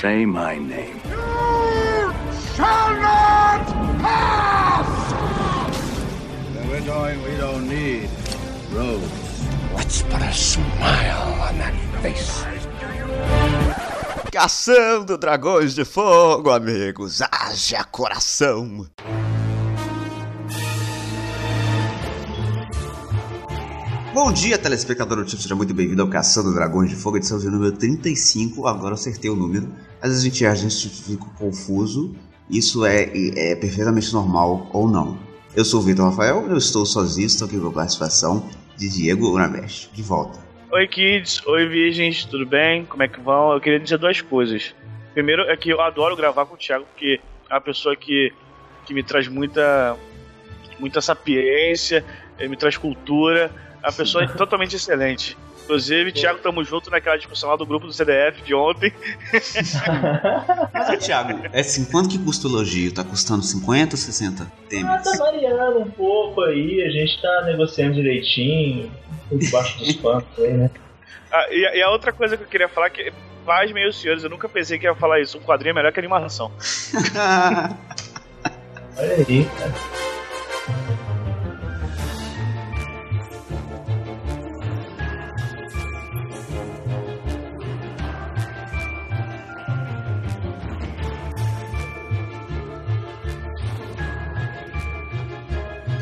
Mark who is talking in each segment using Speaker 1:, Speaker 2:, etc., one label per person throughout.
Speaker 1: Say my name.
Speaker 2: You shall not pass!
Speaker 3: Where we're going, we don't need roads.
Speaker 4: Let's put a smile on that face.
Speaker 5: Caçando dragões de fogo, amigos. Haja coração. Bom dia, telespectador do tipo, seja muito bem-vindo ao Caçando Dragões de Fogo, edição de número 35. Agora eu acertei o número. Às vezes a gente, a gente fica confuso. Isso é, é perfeitamente normal ou não. Eu sou o Vitor Rafael, eu estou sozinho, estou aqui com a participação de Diego Uramesh. De volta.
Speaker 6: Oi, kids. Oi, virgens. Tudo bem? Como é que vão? Eu queria dizer duas coisas. Primeiro é que eu adoro gravar com o Thiago, porque é uma pessoa que, que me traz muita, muita sapiência, ele me traz cultura. É uma pessoa totalmente excelente. Inclusive, Thiago, tamo junto naquela discussão lá do grupo do CDF de ontem.
Speaker 5: Mas, Thiago, é assim, quanto que custa o elogio? Tá custando 50 ou 60 temes?
Speaker 7: Ah, tá variando um pouco aí, a gente tá negociando direitinho, por debaixo dos panos aí, né?
Speaker 6: Ah, e, e, a outra coisa que eu queria falar que, paz, meus senhores, eu nunca pensei que ia falar isso. Um quadrinho é melhor que animação.
Speaker 7: Olha aí, cara.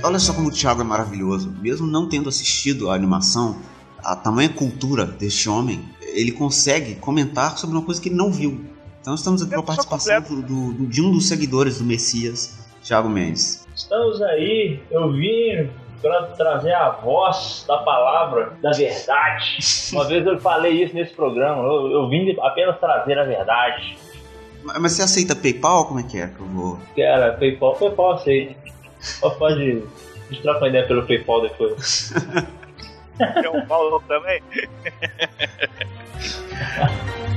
Speaker 5: Olha só como o Thiago é maravilhoso. Mesmo não tendo assistido a animação, a tamanha cultura deste homem, ele consegue comentar sobre uma coisa que ele não viu. Então estamos aqui com a participação do, do, de um dos seguidores do Messias, Thiago Mendes.
Speaker 7: Estamos aí, eu vim para trazer a voz da palavra, da verdade. Uma vez eu falei isso nesse programa, eu, eu vim apenas trazer a verdade.
Speaker 5: Mas, mas você aceita PayPal? Como é que é que eu vou?
Speaker 7: Cara, PayPal, PayPal aceita. Pode. A gente troca uma ideia pelo PayPal depois.
Speaker 6: É um Paulo também?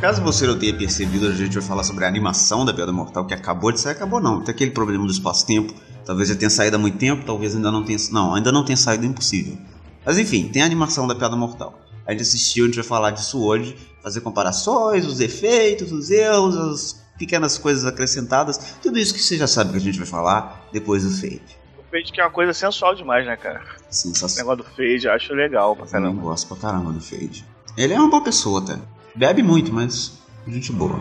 Speaker 5: Caso você não tenha percebido, a gente vai falar sobre a animação da Piada Mortal, que acabou de sair, acabou não. Tem aquele problema do espaço-tempo. Talvez já tenha saído há muito tempo, talvez ainda não tenha. Não, ainda não tenha saído impossível. Mas enfim, tem a animação da Piada Mortal. A gente assistiu, a gente vai falar disso hoje, fazer comparações, os efeitos, os erros, as pequenas coisas acrescentadas, tudo isso que você já sabe que a gente vai falar depois do fade.
Speaker 6: O fade que é uma coisa sensual demais, né, cara?
Speaker 5: Sensacional.
Speaker 6: O negócio do fade, eu acho legal pra caramba.
Speaker 5: Eu gosto pra caramba do fade. Ele é uma boa pessoa até. Bebe muito, mas gente boa.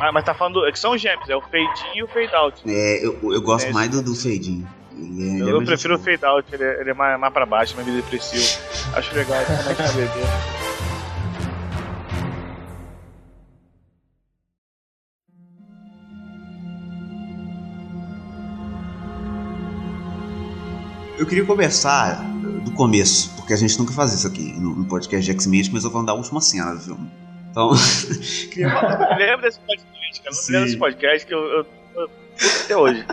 Speaker 6: Ah, mas tá falando. É que são gêmeos, é o fade in e o fade out.
Speaker 5: É, eu, eu gosto é mais do, do fade in.
Speaker 6: É, eu, eu prefiro o fade out, ele é, ele é mais, mais pra baixo, mais depressivo. Acho legal é que beber.
Speaker 5: Eu queria começar do começo, porque a gente nunca faz isso aqui no, no podcast de X-Men, mas eu vou dar a última cena do filme. Então.
Speaker 6: lembra desse podcast, cara. Lembra desse podcast que eu, eu, eu, até hoje.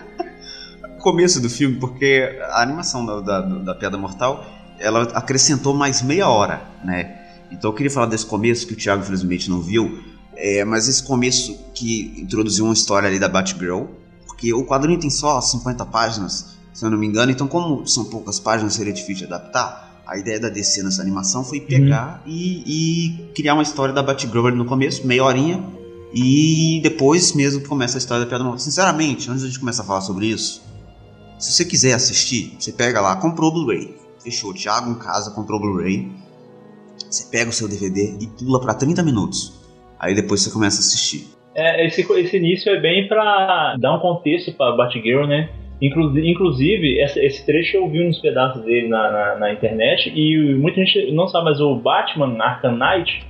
Speaker 5: Começo do filme, porque a animação da, da, da Piada Mortal ela acrescentou mais meia hora, né? Então eu queria falar desse começo que o Thiago infelizmente não viu, é, mas esse começo que introduziu uma história ali da Batgirl, porque o quadrinho tem só 50 páginas, se eu não me engano, então como são poucas páginas seria difícil de adaptar, a ideia da DC nessa animação foi pegar uhum. e, e, criar uma história da Batgirl no começo, meia horinha, e depois mesmo que começa a história da Piada Mortal. Sinceramente, antes de a gente começar a falar sobre isso, se você quiser assistir, você pega lá, comprou o Blu-ray, fechou, Thiago em casa comprou o Blu-ray, você pega o seu DVD e pula para 30 minutos. Aí depois você começa a assistir.
Speaker 7: É, esse, esse início é bem para dar um contexto para Batgirl, né? Inclusive, esse trecho eu vi uns pedaços dele na, na, na, internet e muita gente não sabe, mas o Batman Arkham Knight,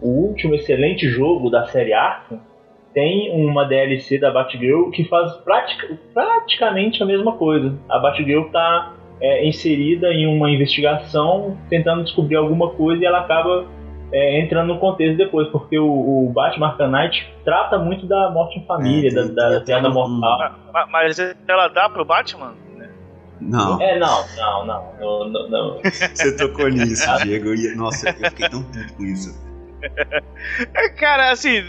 Speaker 7: o último excelente jogo da série Arkham, tem uma DLC da Batgirl que faz pratica, praticamente a mesma coisa. A Batgirl está é, inserida em uma investigação, tentando descobrir alguma coisa e ela acaba é, entrando no contexto depois, porque o, o Batman Arkham Knight trata muito da morte em família, é, da, da piada mortal.
Speaker 6: Mas, mas ela dá pro Batman?
Speaker 5: Não,
Speaker 7: É, não, não, não. não, não, não.
Speaker 5: você tocou nisso, Diego. e- Nossa, eu fiquei tão puto com isso.
Speaker 6: É, cara, assim,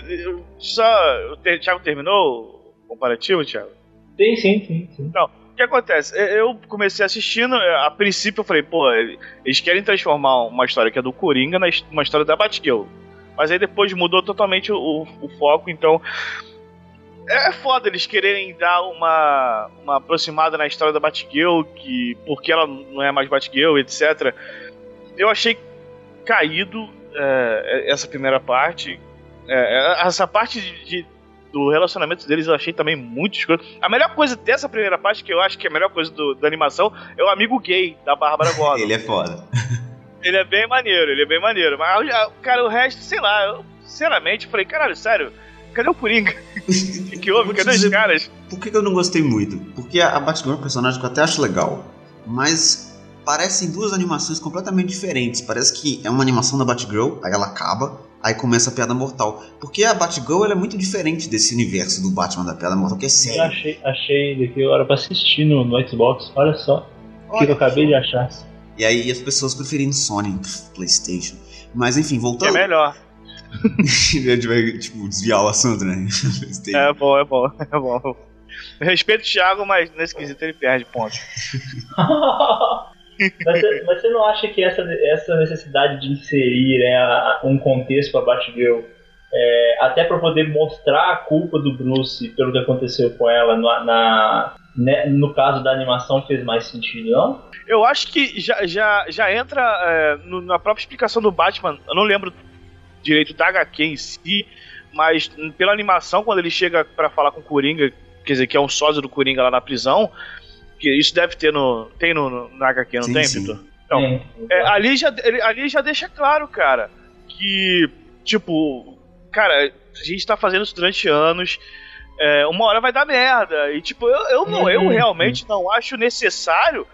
Speaker 6: só. O Thiago terminou o comparativo, Thiago?
Speaker 7: Sim, sim, sim. sim.
Speaker 6: O que acontece? Eu- comecei assistindo, a princípio eu falei, pô, eles querem transformar uma história que é do Coringa na his- uma história da Batgirl. Mas aí depois mudou totalmente o, o foco, então. É foda eles quererem dar uma, uma aproximada na história da Batgirl, que, porque ela não é mais Batgirl, etc. Eu achei caído é, essa primeira parte. É, essa parte de- de, do relacionamento deles eu achei também muito escroto. A melhor coisa dessa primeira parte, que eu acho que é a melhor coisa do- da animação, é o amigo gay da Bárbara Gordon.
Speaker 5: Ele é foda.
Speaker 6: Ele é bem maneiro, ele é bem maneiro. Mas, cara, o resto, sei lá, eu, sinceramente, falei, caralho, sério, cadê o Coringa? O que, que houve? Cadê os
Speaker 5: dizer-
Speaker 6: caras?
Speaker 5: Por que eu não gostei muito? Porque a a Batgirl é um personagem que eu até acho legal, mas parecem duas animações completamente diferentes. Parece que é uma animação da Batgirl, aí ela acaba, aí começa a Piada Mortal. Porque a Batgirl ela é muito diferente desse universo do Batman da Piada Mortal, que é
Speaker 7: Eu
Speaker 5: sério.
Speaker 7: achei, achei daqui hora pra assistir no, no Xbox. Olha só. O que, eu acabei de achar.
Speaker 5: E aí as pessoas preferindo Sony, Playstation. Mas enfim,
Speaker 6: Que é
Speaker 5: voltando.
Speaker 6: melhor.
Speaker 5: a gente vai tipo, desviar o assunto, né? Playstation.
Speaker 6: É bom, é bom, é bom. Eu respeito o Thiago, mas nesse quesito ele perde pontos.
Speaker 7: mas, você, mas você não acha que essa, essa necessidade de inserir né, um contexto pra Batgirl, é, até pra poder mostrar a culpa do Bruce pelo que aconteceu com ela na, na- né, no caso da animação fez mais sentido, não?
Speaker 6: Eu acho que já, já, já entra é, no- na própria explicação do Batman. Eu não lembro direito da HQ em si, mas pela animação, quando ele chega pra falar com o Coringa, quer dizer, que é um sósia do Coringa lá na prisão, que isso deve ter no. Tem no, no- na HQ, não
Speaker 5: Sim,
Speaker 6: tem,
Speaker 5: sim.
Speaker 6: Vitor? Então. É, ali, já, ali já deixa claro, cara, que, tipo, cara, a gente tá fazendo isso durante anos, é, uma hora vai dar merda. E, tipo, eu, eu, não, eu
Speaker 7: Uhum.
Speaker 6: realmente não acho necessário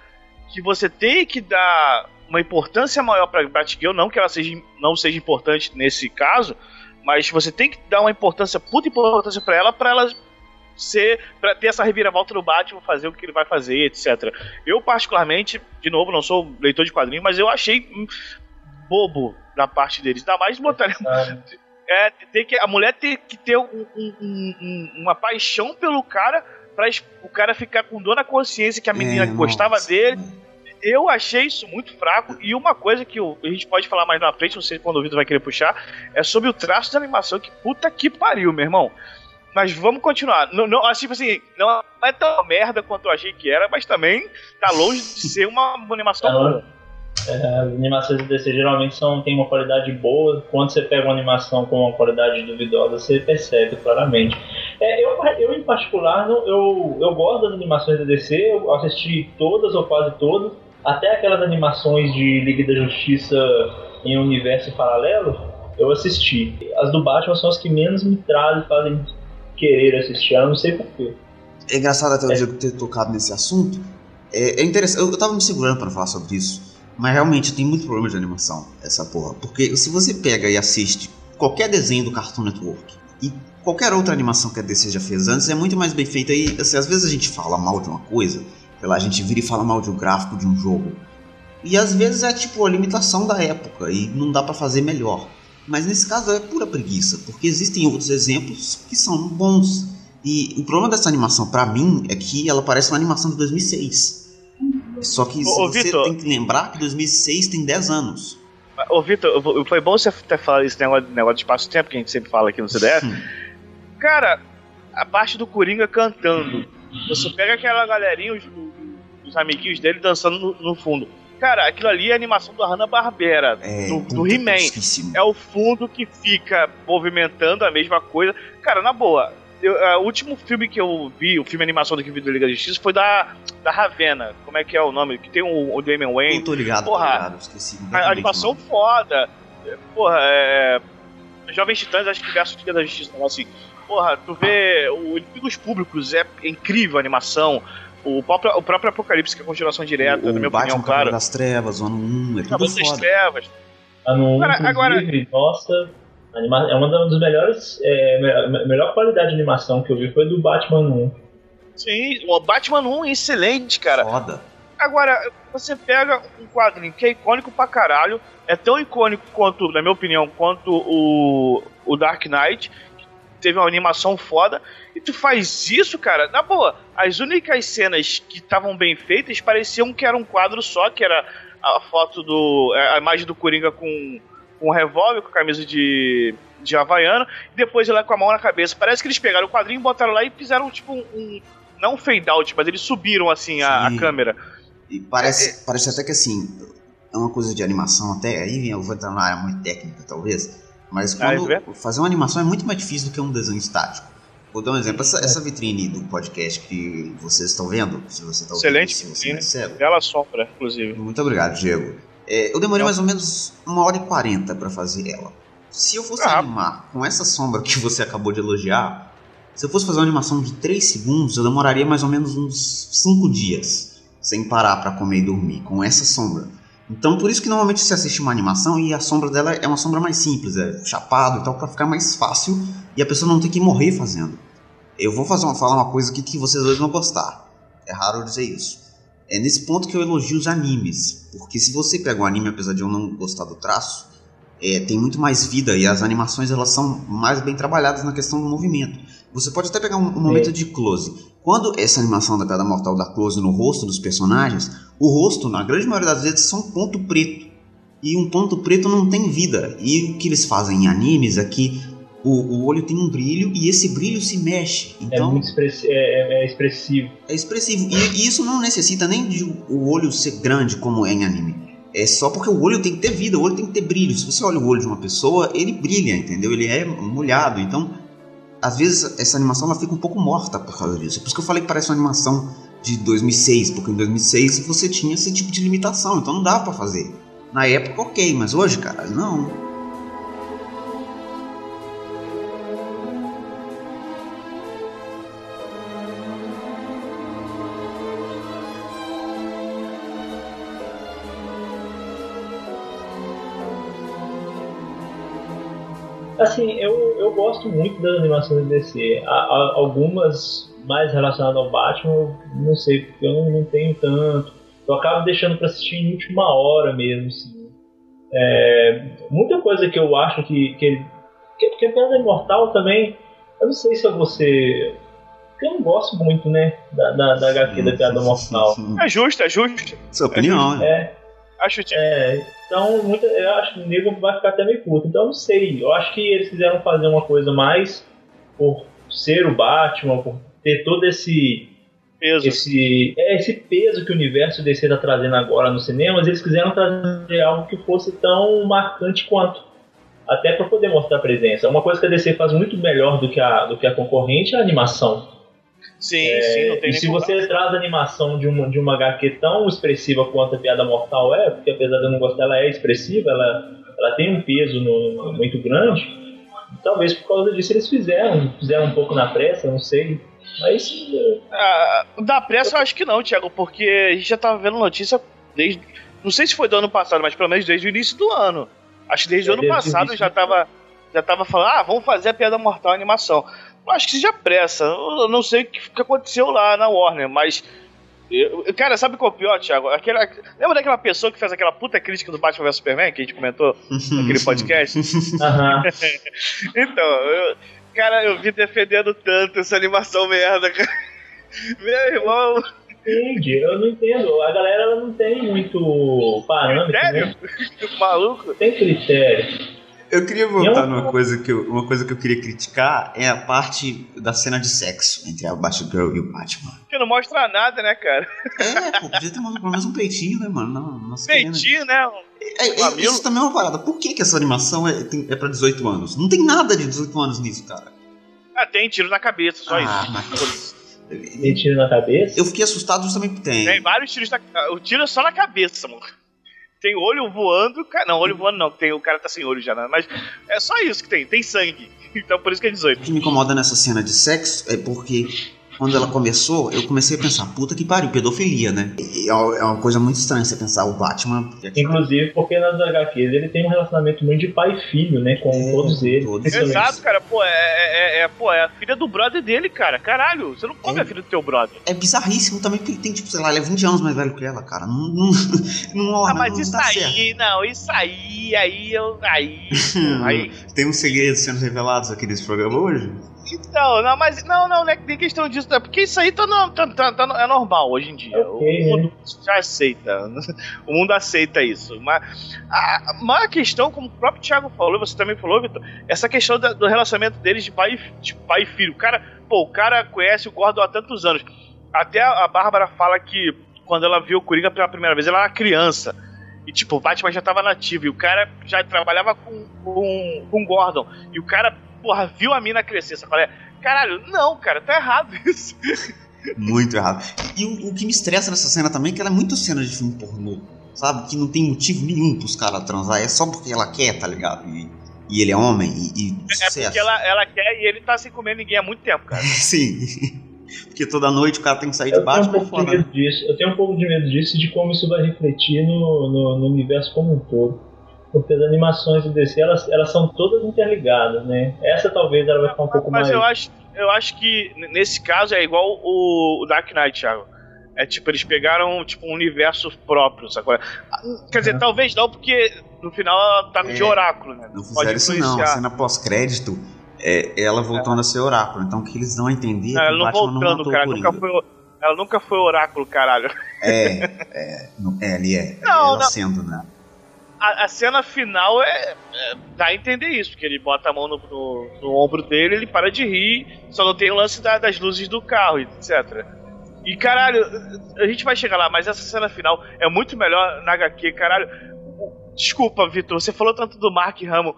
Speaker 6: que você tenha que dar uma importância maior pra Batgirl, não que ela seja, não seja importante nesse caso, mas você tem que dar uma importância, puta importância pra ela, pra ela ser, pra ter essa reviravolta do Batman, fazer o que ele vai fazer, etc. Eu, particularmente, de novo, não sou leitor de quadrinhos, mas eu achei bobo da parte deles. Ainda mais botar. É, tem que, a mulher tem que ter um- um- um- um- uma paixão pelo cara pra es- o cara ficar com dor na consciência que a menina
Speaker 5: É,
Speaker 6: gostava
Speaker 5: nossa.
Speaker 6: dele. Eu achei isso muito fraco. E uma coisa que eu- a gente pode falar mais na frente, não sei quando o Vitor vai querer puxar, é sobre o traço de animação. Que puta que pariu, meu irmão. Mas vamos continuar. Não, não, assim, tipo assim, não é tão merda quanto eu achei que era, mas também tá longe de ser uma animação boa.
Speaker 7: É, as animações do DC geralmente são, tem uma qualidade boa. Quando você pega uma animação com uma qualidade duvidosa, você percebe claramente. É, eu, eu, em particular, não, eu, eu gosto das animações da DC. Eu assisti todas ou quase todas. Até aquelas animações de Liga da Justiça em universo paralelo, eu assisti. As do Batman são as que menos me trazem, fazem querer assistir. Eu não sei porquê.
Speaker 5: É engraçado até o
Speaker 7: É.
Speaker 5: Diego ter tocado nesse assunto. É, é interessante. Eu, eu tava me segurando pra falar sobre isso. Mas realmente tem muito problema de animação, essa porra. Porque se você pega e assiste qualquer desenho do Cartoon Network e qualquer outra animação que a DC já fez antes, é muito mais bem feita. E assim, às vezes a gente fala mal de uma coisa, sei lá, a gente vira e fala mal de um gráfico de um jogo. E às vezes é tipo a limitação da época e não dá pra fazer melhor. Mas nesse caso é pura preguiça, porque existem outros exemplos que são bons. E o problema dessa animação, pra mim, é que ela parece uma animação de 2006. Só que
Speaker 6: Ô,
Speaker 5: você
Speaker 6: Vitor.
Speaker 5: tem que lembrar que 2006 tem 10 anos.
Speaker 6: Ô, Vitor, foi bom você ter falado esse negócio, negócio de espaço-tempo que a gente sempre fala aqui no CDF. Cara, a parte do Coringa cantando. Você pega aquela galerinha, os, os amiguinhos dele dançando no, no fundo. Cara, aquilo ali é a animação do Hanna-Barbera,
Speaker 5: É,
Speaker 6: do, do He-Man. É o fundo que fica movimentando a mesma coisa. Cara, na boa, eu- o último filme que eu vi, o filme animação do que vi do Liga da Justiça, foi da, da Ravena. Como é que é o nome? Que tem o, o Damian Wayne.
Speaker 5: Eu tô ligado, tô
Speaker 6: Porra,
Speaker 5: ligado, esqueci.
Speaker 6: A animação foda. É, Porra, é. Jovens Titãs, acho que versus Liga da Justiça, assim. Porra, tu vê. O Inimigos Públicos é incrível a animação. O próprio, o próprio Apocalipse, que é a continuação direta,
Speaker 5: o,
Speaker 6: na minha
Speaker 5: o Batman
Speaker 6: opinião, claro.
Speaker 5: das Trevas, o ano 1, é tudo
Speaker 6: Cavaleiro das. Trevas.
Speaker 7: Tá no um,
Speaker 6: Agora- agora-
Speaker 7: nossa, anima- é uma das melhores, é, me- melhor qualidade de animação que eu vi foi do Batman 1.
Speaker 6: Sim, o Batman 1 é excelente, cara.
Speaker 5: Foda.
Speaker 6: Agora, você pega um quadrinho que é icônico pra caralho, é tão icônico quanto, na minha opinião, quanto o, o Dark Knight, teve uma animação foda, e tu faz isso, cara, na boa, as únicas cenas que estavam bem feitas pareciam que era um quadro só, que era a foto do. a imagem do Coringa com, com um revólver, com camisa de, de Havaiana, e depois ele com a mão na cabeça. Parece que eles pegaram o quadrinho, botaram lá e fizeram tipo um. um não um fade out, mas eles subiram assim a, a câmera.
Speaker 5: E parece, é, parece até que assim, é uma coisa de animação, até aí eu vou entrar numa área muito técnica, talvez. Mas ah, quando ah, fazer uma animação é muito mais difícil do que um desenho estático. Vou dar um exemplo. Essa, essa vitrine do podcast que vocês estão vendo, se você está
Speaker 6: Excelente ouvindo, se você vitrine. Bela sombra, inclusive.
Speaker 5: Muito obrigado, Diego. É, eu demorei mais ou menos uma hora e quarenta para fazer ela. Se eu fosse ah. animar com essa sombra que você acabou de elogiar, se eu fosse fazer uma animação de 3 segundos, eu demoraria mais ou menos uns 5 dias sem parar para comer e dormir com essa sombra. Então, por isso que normalmente você assiste uma animação e a sombra dela é uma sombra mais simples, é chapado e tal, para ficar mais fácil e a pessoa não tem que morrer fazendo. Eu vou fazer uma, falar uma coisa aqui que vocês dois vão gostar. É raro dizer isso. É nesse ponto que eu elogio os animes, porque se você pega um anime, apesar de eu não gostar do traço, é, tem muito mais vida e as animações elas são mais bem trabalhadas na questão do movimento. Você pode até pegar um, um momento de close. Quando essa animação da Pedra Mortal dá close no rosto dos personagens, o rosto, na grande maioria das vezes, são um ponto preto. E um ponto preto não tem vida. E o que eles fazem em animes é que o, o olho tem um brilho e esse brilho se mexe. É então,
Speaker 7: é muito expressi é, é, é, expressivo.
Speaker 5: É expressivo. E, e, isso não necessita nem de o olho ser grande como é em anime. É só porque o olho tem que ter vida, o olho tem que ter brilho. Se você olha o olho de uma pessoa, ele brilha, entendeu? Ele é molhado. Então, às vezes, essa animação ela fica um pouco morta por causa disso. Por isso que eu falei que parece uma animação de 2006, porque em 2006 você tinha esse tipo de limitação, então não dá para fazer. Na época, ok, mas hoje, cara, não.
Speaker 7: Assim, eu, eu gosto muito das animações do DC. Há, há algumas mais relacionadas ao Batman, eu não sei, porque eu não, não tenho tanto. Eu acabo deixando para assistir em última hora mesmo. Assim. É, muita coisa que eu acho que. que, que, que a Piada Imortal também. Eu não sei se é você. Porque eu não gosto muito, né? Da, da, da HQ da Piada Mortal.
Speaker 6: É justo, é justo.
Speaker 5: Sua opinião,
Speaker 7: né? É.
Speaker 6: Acho que...
Speaker 7: É, então, muita, eu acho que o nego vai ficar até meio puto. Então, não sei. Eu acho que eles quiseram fazer uma coisa mais por ser o Batman, por ter todo esse.
Speaker 6: Peso.
Speaker 7: Esse, é, esse peso que o universo DC está trazendo agora nos cinemas, eles quiseram trazer algo que fosse tão marcante quanto. Até para poder mostrar presença. Uma coisa que a DC faz muito melhor do que a, do que a concorrente é a animação.
Speaker 6: Sim, é, sim, não tem
Speaker 7: E se você traz a animação de uma, de uma HQ tão expressiva quanto a Piada Mortal é, porque apesar de eu não gostar, ela é expressiva, ela, ela tem um peso no, muito grande, talvez por causa disso eles fizeram, fizeram um pouco na pressa, não sei. Mas.
Speaker 6: Ah, da pressa eu acho que não, Thiago, porque a gente já tava vendo notícia desde. Não sei se foi do ano passado, mas pelo menos desde o início do ano. Acho que desde é, o ano passado já tava, já tava falando, ah, vamos fazer a Piada Mortal animação acho que seja pressa. Eu não sei o que aconteceu lá na Warner, mas. Eu, cara, sabe qual é o pior, Thiago? Aquela, lembra daquela pessoa que fez aquela puta crítica do Batman vs Superman que a gente comentou naquele podcast? então, eu, cara, eu vi defendendo tanto essa animação merda, cara. Meu irmão.
Speaker 7: Entendi, eu não entendo. A galera ela não tem muito parâmetro. Critério? Né?
Speaker 6: Maluco?
Speaker 7: Tem critério.
Speaker 5: Eu queria voltar numa coisa que eu, uma coisa que eu queria criticar é a parte da cena de sexo entre a Batgirl e o Batman.
Speaker 6: Que não mostra nada, né, cara?
Speaker 5: É, pô, podia ter pelo menos um peitinho, né, mano? Não, não
Speaker 6: peitinho, né?
Speaker 5: É, é, isso também é uma parada. Por que, que essa animação é, tem, é pra 18 anos? Não tem nada de 18 anos nisso, cara.
Speaker 6: Ah, tem tiro na cabeça, só ah, isso.
Speaker 7: Mas... Tem tiro na cabeça?
Speaker 5: Eu fiquei assustado justamente porque tem.
Speaker 6: Tem vários tiros na O tiro é só na cabeça, mano tem olho voando. Não, olho voando não, tem, o cara tá sem olho já, né? Mas é só isso que tem, tem sangue. Então por isso que é 18.
Speaker 5: O que me incomoda nessa cena de sexo é porque quando ela começou, eu comecei a pensar, puta que pariu, pedofilia, né? É uma coisa muito estranha você pensar o Batman.
Speaker 7: Inclusive porque nas HQs ele tem um relacionamento muito de pai e filho, né? Com é, todos eles. Todos
Speaker 6: Exato, cara. Pô é, é, é, pô, é a filha do brother dele, cara. Caralho, você não come é, a filha do teu brother.
Speaker 5: É bizarríssimo também, porque ele tem, tipo, sei lá, ele é 20 anos mais velho que ela, cara. Não, não,
Speaker 6: não, ah, mas não isso aí, certo. não, isso aí, aí eu. Aí. aí.
Speaker 5: Tem uns segredos sendo revelados aqui nesse programa hoje?
Speaker 6: Então, não, mas não, não, não é nem questão disso, é porque isso aí tá, tá, tá, tá, é normal hoje em dia. Okay, o mundo já aceita. O mundo aceita isso. Mas a, a questão, como o próprio Thiago falou, você também falou, Vitor, essa questão da, do relacionamento deles de pai, de pai e filho. O cara, pô, o cara conhece o Gordon há tantos anos. Até a, a Bárbara fala que quando ela viu o Coringa pela primeira vez, ela era criança. E tipo, o Batman já tava nativo. E o cara já trabalhava com, com, com Gordon. E o cara porra, viu a mina crescer. Você fala, caralho, não, cara, tá errado isso.
Speaker 5: Muito errado. E o, o, que me estressa nessa cena também é que ela é muito cena de filme pornô. Sabe? Que não tem motivo nenhum pros caras transar. É só porque ela quer, tá ligado? E, e ele é homem e, e
Speaker 6: É sucesso. porque ela, ela quer e ele tá sem comer ninguém há muito tempo, cara.
Speaker 5: Sim. Porque toda noite o cara tem que sair de baixo
Speaker 7: pra fora. Eu tenho um pouco de medo disso e de como isso vai refletir no, no, no universo como um todo porque as animações do DC elas, elas são todas interligadas, né? Essa talvez ela vai ficar um pouco
Speaker 6: Mas
Speaker 7: mais.
Speaker 6: Mas eu acho, eu acho que nesse caso é igual o, Dark Knight, Thiago. É tipo, eles pegaram tipo, um universo próprio, sacou? Quer dizer, talvez não, porque no final ela tá é, de oráculo, né?
Speaker 5: Não fizeram isso não, a cena pós-crédito é ela voltando é. a ser oráculo. Então o que eles
Speaker 6: não,
Speaker 5: é
Speaker 6: que ela não voltando, não cara, nunca foi, ela nunca foi oráculo, caralho.
Speaker 5: É, é, é ele é. Não, ela não. sendo, né?
Speaker 6: A, a, cena final é, é, dá a entender isso, porque ele bota a mão no, no, no, ombro dele, ele para de rir, só não tem o lance da, das luzes do carro, etc. E caralho, a gente vai chegar lá, mas essa cena final é muito melhor na HQ, caralho. Desculpa, Vitor, você falou tanto do Mark Hamill,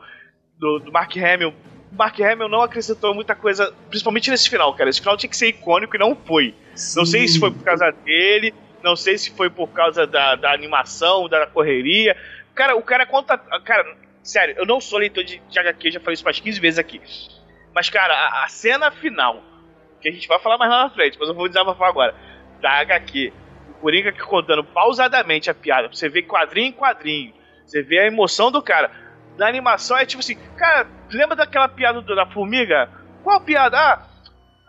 Speaker 6: do, do Mark Hamill. Mark Hamill não acrescentou muita coisa, principalmente nesse final, cara. Esse final tinha que ser icônico e não foi. Sim. Não sei se foi por causa dele, não sei se foi por causa da, da animação, da correria, Cara, o cara conta. Cara, sério, eu não sou leitor de, de HQ, já falei isso umas 15 vezes aqui. Mas, cara, a, a, cena final, que a gente vai falar mais lá na frente, mas eu vou desabafar agora, da HQ, o Coringa contando pausadamente a piada, você vê quadrinho em quadrinho, você vê a emoção do cara. Na animação é tipo assim, cara, lembra daquela piada da formiga? Qual piada? Ah,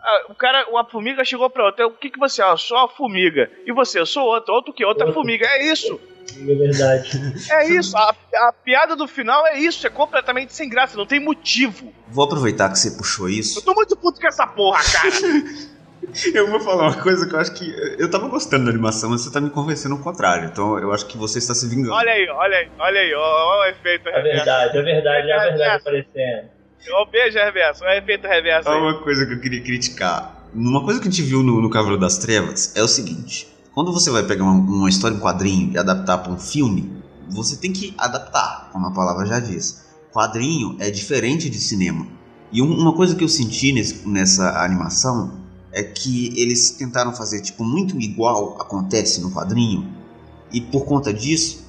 Speaker 6: ah, o cara, uma formiga chegou pra outra. O que, que você é? Eu sou a formiga. E você? Eu sou outra. Outro que? Outra formiga. É isso.
Speaker 7: É verdade.
Speaker 6: É isso. A, a, piada do final é isso. É completamente sem graça. Não tem motivo.
Speaker 5: Vou aproveitar que você puxou isso.
Speaker 6: Eu tô muito puto com essa porra, cara.
Speaker 5: eu vou falar uma coisa que eu acho que. Eu tava gostando da animação, mas você tá me convencendo o contrário. Então eu acho que você está se vingando.
Speaker 6: Olha aí, olha aí, olha aí. Olha o efeito.
Speaker 7: É verdade, é verdade, é verdade aparecendo.
Speaker 6: O beijo reverso, o efeito reverso.
Speaker 5: Aí. Uma coisa que eu queria criticar. Uma coisa que a gente viu no, no Cavaleiro das Trevas é o seguinte: quando você vai pegar uma, uma história em quadrinho e adaptar para um filme, você tem que adaptar, como a palavra já diz. Quadrinho é diferente de cinema. E um, uma coisa que eu senti nesse, nessa animação é que eles tentaram fazer tipo muito igual acontece no quadrinho e por conta disso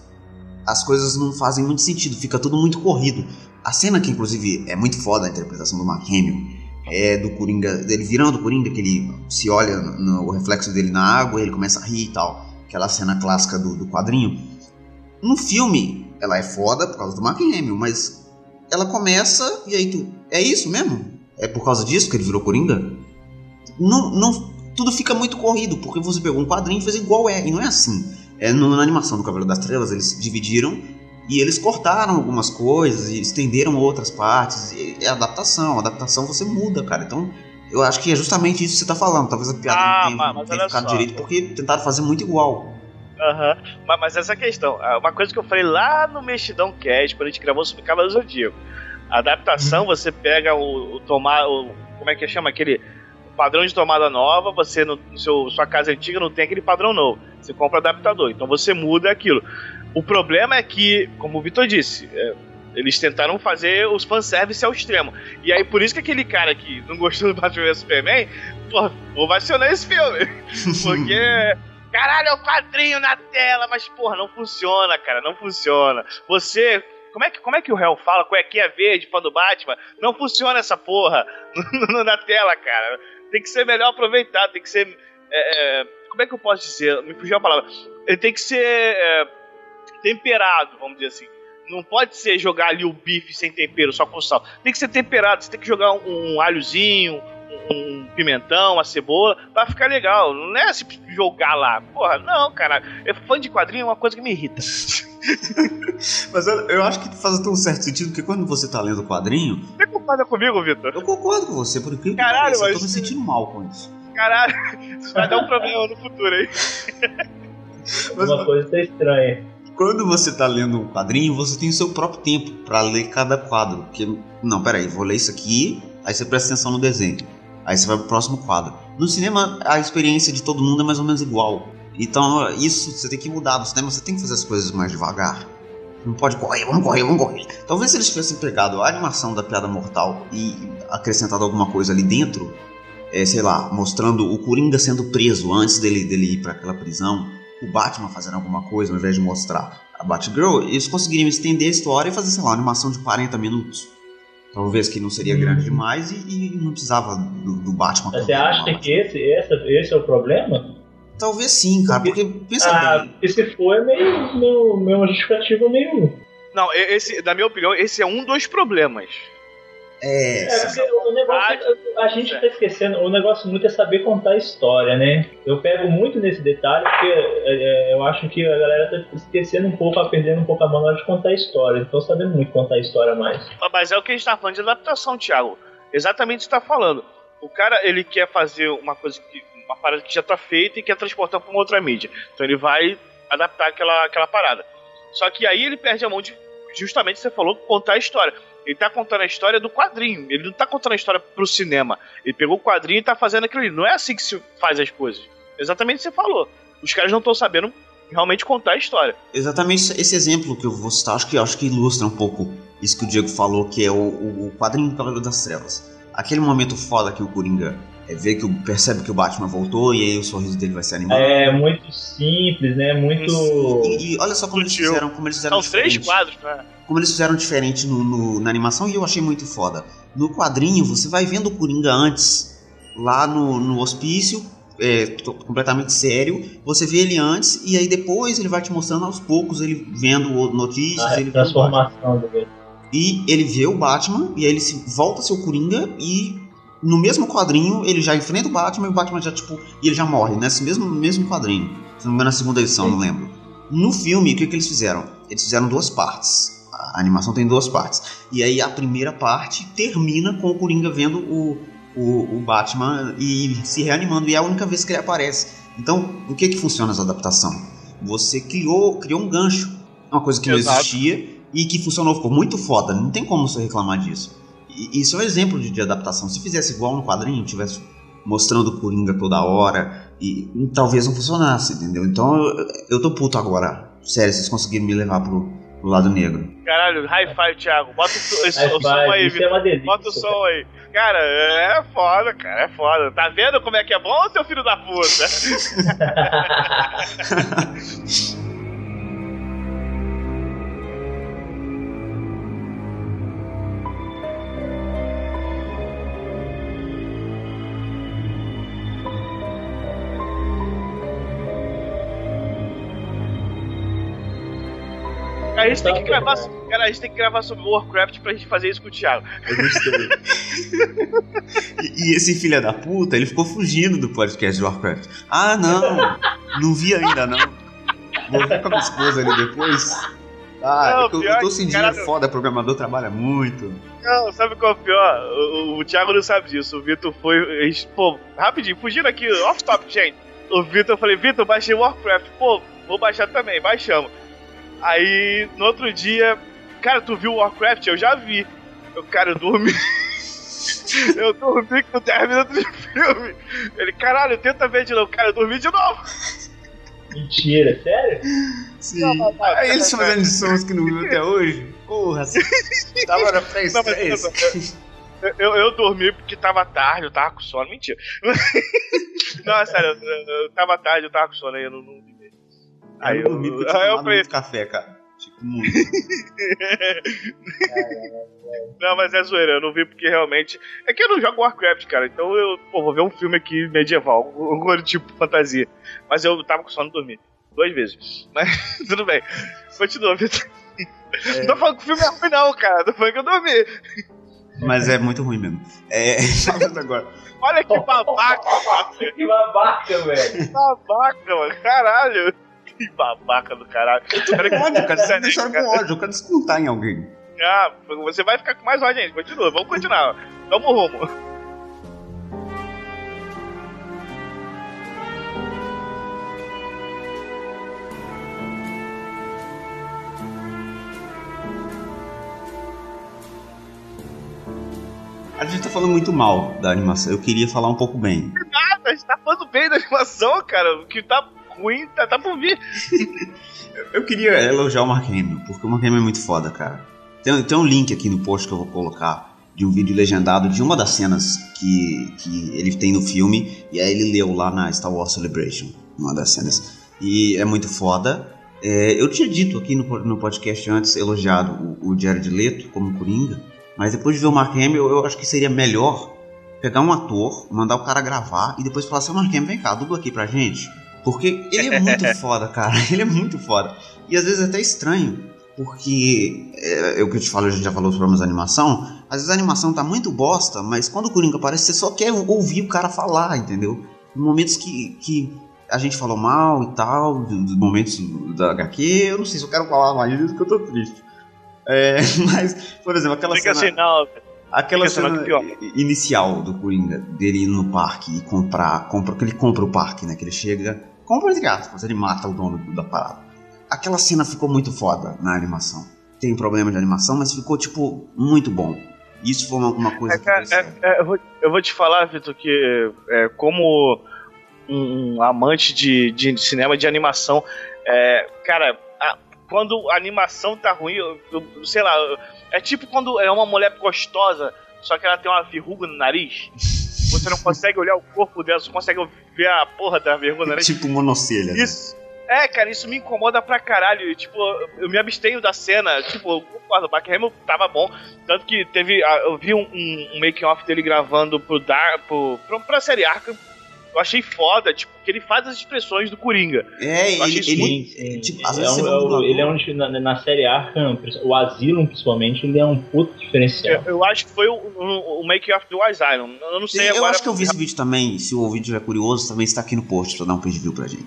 Speaker 5: as coisas não fazem muito sentido, fica tudo muito corrido. A cena que, inclusive, é muito foda a interpretação do Mark Hamill é do Coringa, dele virando o Coringa, que ele se olha no, no reflexo dele na água ele começa a rir e tal. Aquela cena clássica do, do quadrinho. No filme, ela é foda por causa do Mark Hamill, mas ela começa e aí tu. É isso mesmo? É por causa disso que ele virou Coringa? Não, não, tudo fica muito corrido, porque você pegou um quadrinho e fez igual é, e não é assim. É, no, na animação do Cavaleiro das Trevas, eles dividiram e eles cortaram algumas coisas e estenderam outras partes. E é adaptação. Adaptação você muda, cara. Então, eu acho que é justamente isso que você tá falando. Talvez a piada ah, não tenha, mas, tenha ficado só. direito porque tentaram fazer muito igual.
Speaker 6: Aham, uhum. mas, mas, essa questão, ah, uma coisa que eu falei lá no Mexidão Cast, quando a gente gravou sobre Cavaleiro Zodíaco. A adaptação, uhum. você pega o, o tomar. O, como é que chama? Aquele padrão de tomada nova, você no, no seu, sua casa antiga não tem aquele padrão novo. Você compra adaptador. Então você muda aquilo. O problema é que, como o Vitor disse, é, eles tentaram fazer os fanservice ao extremo. E aí, por isso que aquele cara que não gostou do Batman vs Superman, pô, ovacionou esse filme. Porque. Caralho, é o quadrinho na tela, mas porra, não funciona, cara, não funciona. Você como é que, como é que o réu fala? Cuequinha verde, fã do Batman? Não funciona essa porra na tela, cara. tem que ser melhor aproveitado, tem que ser. É, é, como é que eu posso dizer? Me fugiu a palavra. Ele tem que ser é, temperado, vamos dizer assim. Não pode ser jogar ali o bife sem tempero, só com sal. Tem que ser temperado, você tem que jogar um, um alhozinho, um pimentão, uma cebola, vai ficar legal. Não é assim jogar lá. Porra, não, cara. É fã de quadrinho é uma coisa que me irrita.
Speaker 5: Mas eu, eu, acho que faz tão certo sentido que quando você tá lendo o quadrinho.
Speaker 6: Você concorda comigo, Vitor?
Speaker 5: Eu concordo com você, porque
Speaker 6: Caralho,
Speaker 5: eu tô me sentindo mal com isso.
Speaker 6: Caralho, isso vai dar um problema no futuro aí.
Speaker 7: Mas, uma coisa tá estranha.
Speaker 5: Quando você tá lendo um quadrinho, você tem o seu próprio tempo para ler cada quadro. Porque, não, peraí, vou ler isso aqui, aí você presta atenção no desenho. Aí você vai pro próximo quadro. No cinema, a experiência de todo mundo é mais ou menos igual. Então, isso você tem que mudar. No cinema, você tem que fazer as coisas mais devagar. Não pode correr, vamos correr, vamos correr. Talvez se eles tivessem pegado a animação da piada mortal e acrescentado alguma coisa ali dentro, é, sei lá, mostrando o Coringa sendo preso antes dele, dele ir para aquela prisão, o Batman fazendo alguma coisa ao invés de mostrar a Batgirl, eles conseguiriam estender a história e fazer, sei lá, uma animação de 40 minutos. Talvez que não seria grande hum. demais e, e, não precisava do, do Batman.
Speaker 7: Você acha que esse, esse, esse é o problema?
Speaker 5: Talvez sim, cara, porque, porque pensa
Speaker 7: ah, bem. Esse foi meio, meio, meio uma justificativa meio.
Speaker 6: Não, esse, na minha opinião, esse é um dos problemas.
Speaker 5: É,
Speaker 7: é porque o negócio, a, gente tá esquecendo, o negócio muito é saber contar a história, né? Eu pego muito nesse detalhe porque é, é, eu acho que a galera tá esquecendo um pouco, perdendo um pouco a mão na hora de contar a história. Então sabendo muito contar a história mais.
Speaker 6: Mas é o que a gente tá falando de adaptação, Thiago. Exatamente o que você tá falando. O cara, ele quer fazer uma coisa que. uma parada que já tá feita e quer transportar pra uma outra mídia. Então ele vai adaptar aquela, aquela parada. Só que aí ele perde a mão de. Justamente você falou, contar a história. Ele tá contando a história do quadrinho. Ele não tá contando a história pro cinema. Ele pegou o quadrinho e tá fazendo aquilo ali. Não é assim que se faz as coisas. Exatamente o que você falou. Os caras não estão sabendo realmente contar a história.
Speaker 5: Exatamente esse exemplo que eu vou citar, acho que, acho que ilustra um pouco isso que o Diego falou, que é o, o, quadrinho do Cavaleiro das Trevas. Aquele momento foda que o Coringa é ver que o, percebe que o Batman voltou e aí o sorriso dele vai ser animado.
Speaker 7: É muito simples, né? Muito.
Speaker 5: E, e olha só como eles fizeram, como eles fizeram
Speaker 6: São três quadros, né?
Speaker 5: Como eles fizeram diferente no, no, na animação e eu achei muito foda. No quadrinho, você vai vendo o Coringa antes, lá no, no hospício, é, completamente sério. Você vê ele antes e aí depois ele vai te mostrando aos poucos, ele vendo notícias. Ah, é
Speaker 7: ele transformação do
Speaker 5: E ele vê o Batman e aí ele se volta a ser o Coringa e no mesmo quadrinho, ele já enfrenta o Batman e o Batman já, tipo, e ele já morre, nesse mesmo, mesmo quadrinho. Se não me engano, na segunda edição, Sim. não lembro. No filme, o que, que eles fizeram? Eles fizeram duas partes. A animação tem duas partes. E aí a primeira parte termina com o Coringa vendo o, o, o Batman e se reanimando. E é a única vez que ele aparece. Então, o que que funciona essa adaptação? Você criou, criou um gancho. Uma coisa que Exato. não existia e que funcionou, ficou muito foda. Não tem como você reclamar disso isso é um exemplo de, de, adaptação. Se fizesse igual no quadrinho, tivesse mostrando o Coringa toda hora, e, e talvez não funcionasse, entendeu? Então eu, eu tô puto agora. Sério, vocês conseguiram me levar pro, pro lado negro.
Speaker 6: Caralho, high five, Thiago. Bota o, esse, o som aí. É Bota o som aí. Cara, é foda, cara, é foda. Tá vendo como é que é bom, seu filho da puta? A gente, tem que gravar, cara, a gente tem que gravar sobre Warcraft pra gente fazer isso com o Thiago.
Speaker 5: Eu gostei. e, e, esse filho da puta, ele ficou fugindo do podcast de Warcraft. Ah, não! Não vi ainda, não. Vou ver com a minha esposa ali depois. Ah, não, é eu, eu tô dinheiro cara... foda, programador trabalha muito.
Speaker 6: Não, sabe qual é o pior? O, o, o Thiago não sabe disso. O Vitor foi. Pô, rapidinho, fugindo aqui, off-top, gente. O Vitor, eu falei, Vitor, baixei Warcraft. Pô, vou baixar também, baixamos. Aí, no outro dia, cara, tu viu Warcraft? Eu já vi. Eu, cara, eu dormi. eu dormi com 10 minutos de filme. Ele, caralho, tenta ver de novo. Cara, eu dormi de novo.
Speaker 7: Mentira, sério?
Speaker 5: Sim. Não, não, não, Aí eles fazendo sons que não viu até hoje. Porra, tava na frente não, mas,
Speaker 6: eu, eu, eu, dormi porque tava tarde, eu tava com sono. Mentira. não, é sério, eu, eu, tava tarde, eu tava com sono aí, eu não, não
Speaker 5: Aí eu dormi porque eu tinha tomado café, cara. Que Muito.
Speaker 6: Não, mas é zoeira, eu não vi porque realmente. É que eu não jogo Warcraft, cara. Então eu pô, vou ver um filme aqui medieval, um tipo fantasia. Mas eu tava com sono dormir. Duas vezes. Mas tudo bem. Continua, Vitor. Não tô falando que o filme é ruim, não, cara. Tô falando que eu dormi.
Speaker 5: Mas é muito ruim mesmo. É. Agora.
Speaker 6: Olha que babaca.
Speaker 7: Que babaca, velho.
Speaker 6: Que babaca, mano. Caralho. Que babaca do caralho.
Speaker 5: Ódio, cara.
Speaker 6: Sério,
Speaker 5: deixaram
Speaker 6: cara.
Speaker 5: com ódio. Eu quero descontar em alguém.
Speaker 6: Ah, você vai ficar com mais ódio, gente. Continua, vamos continuar. Vamos rumo.
Speaker 5: A gente tá falando muito mal da animação. Eu queria falar um pouco bem.
Speaker 6: Nada, a gente tá falando bem da animação, cara. O que tá ruim tá, tá por vir.
Speaker 5: Eu queria elogiar o Mark Hamill, porque o Mark Hamill é muito foda, cara. Tem, tem um link aqui no post que eu vou colocar de um vídeo legendado de uma das cenas que, que ele tem no filme, e aí ele leu lá na Star Wars Celebration, uma das cenas. E é muito foda. É, eu tinha dito aqui no, no podcast antes, elogiado o, o Jared Leto como Coringa, mas depois de ver o Mark Hamill, eu acho que seria melhor pegar um ator, mandar o cara gravar e depois falar assim, Mark Hamill, vem cá, dubla aqui pra gente. Porque ele é muito foda, cara. Ele é muito foda. E às vezes é até estranho, porque é, é o que eu te falo, a gente já falou sobre a animação. Às vezes a animação tá muito bosta, mas quando o Coringa aparece, você só quer ouvir o cara falar, entendeu? Em momentos que, que a gente falou mal e tal, do- dos momentos da HQ, eu não sei se eu quero falar mais disso, que eu tô triste. É, mas, por exemplo, aquela
Speaker 6: Fica
Speaker 5: cena.
Speaker 6: assim, não.
Speaker 5: Aquela cena inicial do Coringa, dele indo no parque e comprar, compra, que ele compra o parque, né? Que ele chega, compra entre aspas, ele mata o dono do- da parada. Aquela cena ficou muito foda na animação. Tem problema de animação, mas ficou, tipo, muito bom. Isso foi uma, uma coisa
Speaker 6: É,
Speaker 5: que
Speaker 6: é, é, eu, vou, eu vou te falar, Vitor, que é, como um, amante de, de cinema de animação, é, cara, a- quando a animação tá ruim, eu, eu- sei lá, é tipo quando é uma mulher gostosa, só que ela tem uma verruga no nariz. Você não consegue olhar o corpo dela, você consegue ver a porra da verruga no nariz.
Speaker 5: tipo monocelha. né?
Speaker 6: Isso. É, cara, isso me incomoda pra caralho. E, Tipo, eu me abstenho da cena. Tipo, eu concordo, o tava bom. Tanto que teve. ah, Eu vi um, um, um making-off dele gravando pro Dar, pro, pro, pra série Arkham. Eu achei foda, tipo, que ele faz as expressões do Coringa.
Speaker 5: É,
Speaker 6: Eu
Speaker 5: ele,
Speaker 7: sim.
Speaker 5: tipo,
Speaker 7: é um, é ele é um na, na série Arkham, o Asylum principalmente, ele é um puto diferencial.
Speaker 6: Eu, eu acho que foi o, o, o make-off do Asylum. Eu não sei
Speaker 5: eu
Speaker 6: agora.
Speaker 5: acho que eu vi esse vídeo também. Se o ouvinte estiver curioso, também está aqui no post pra dar um page view pra gente.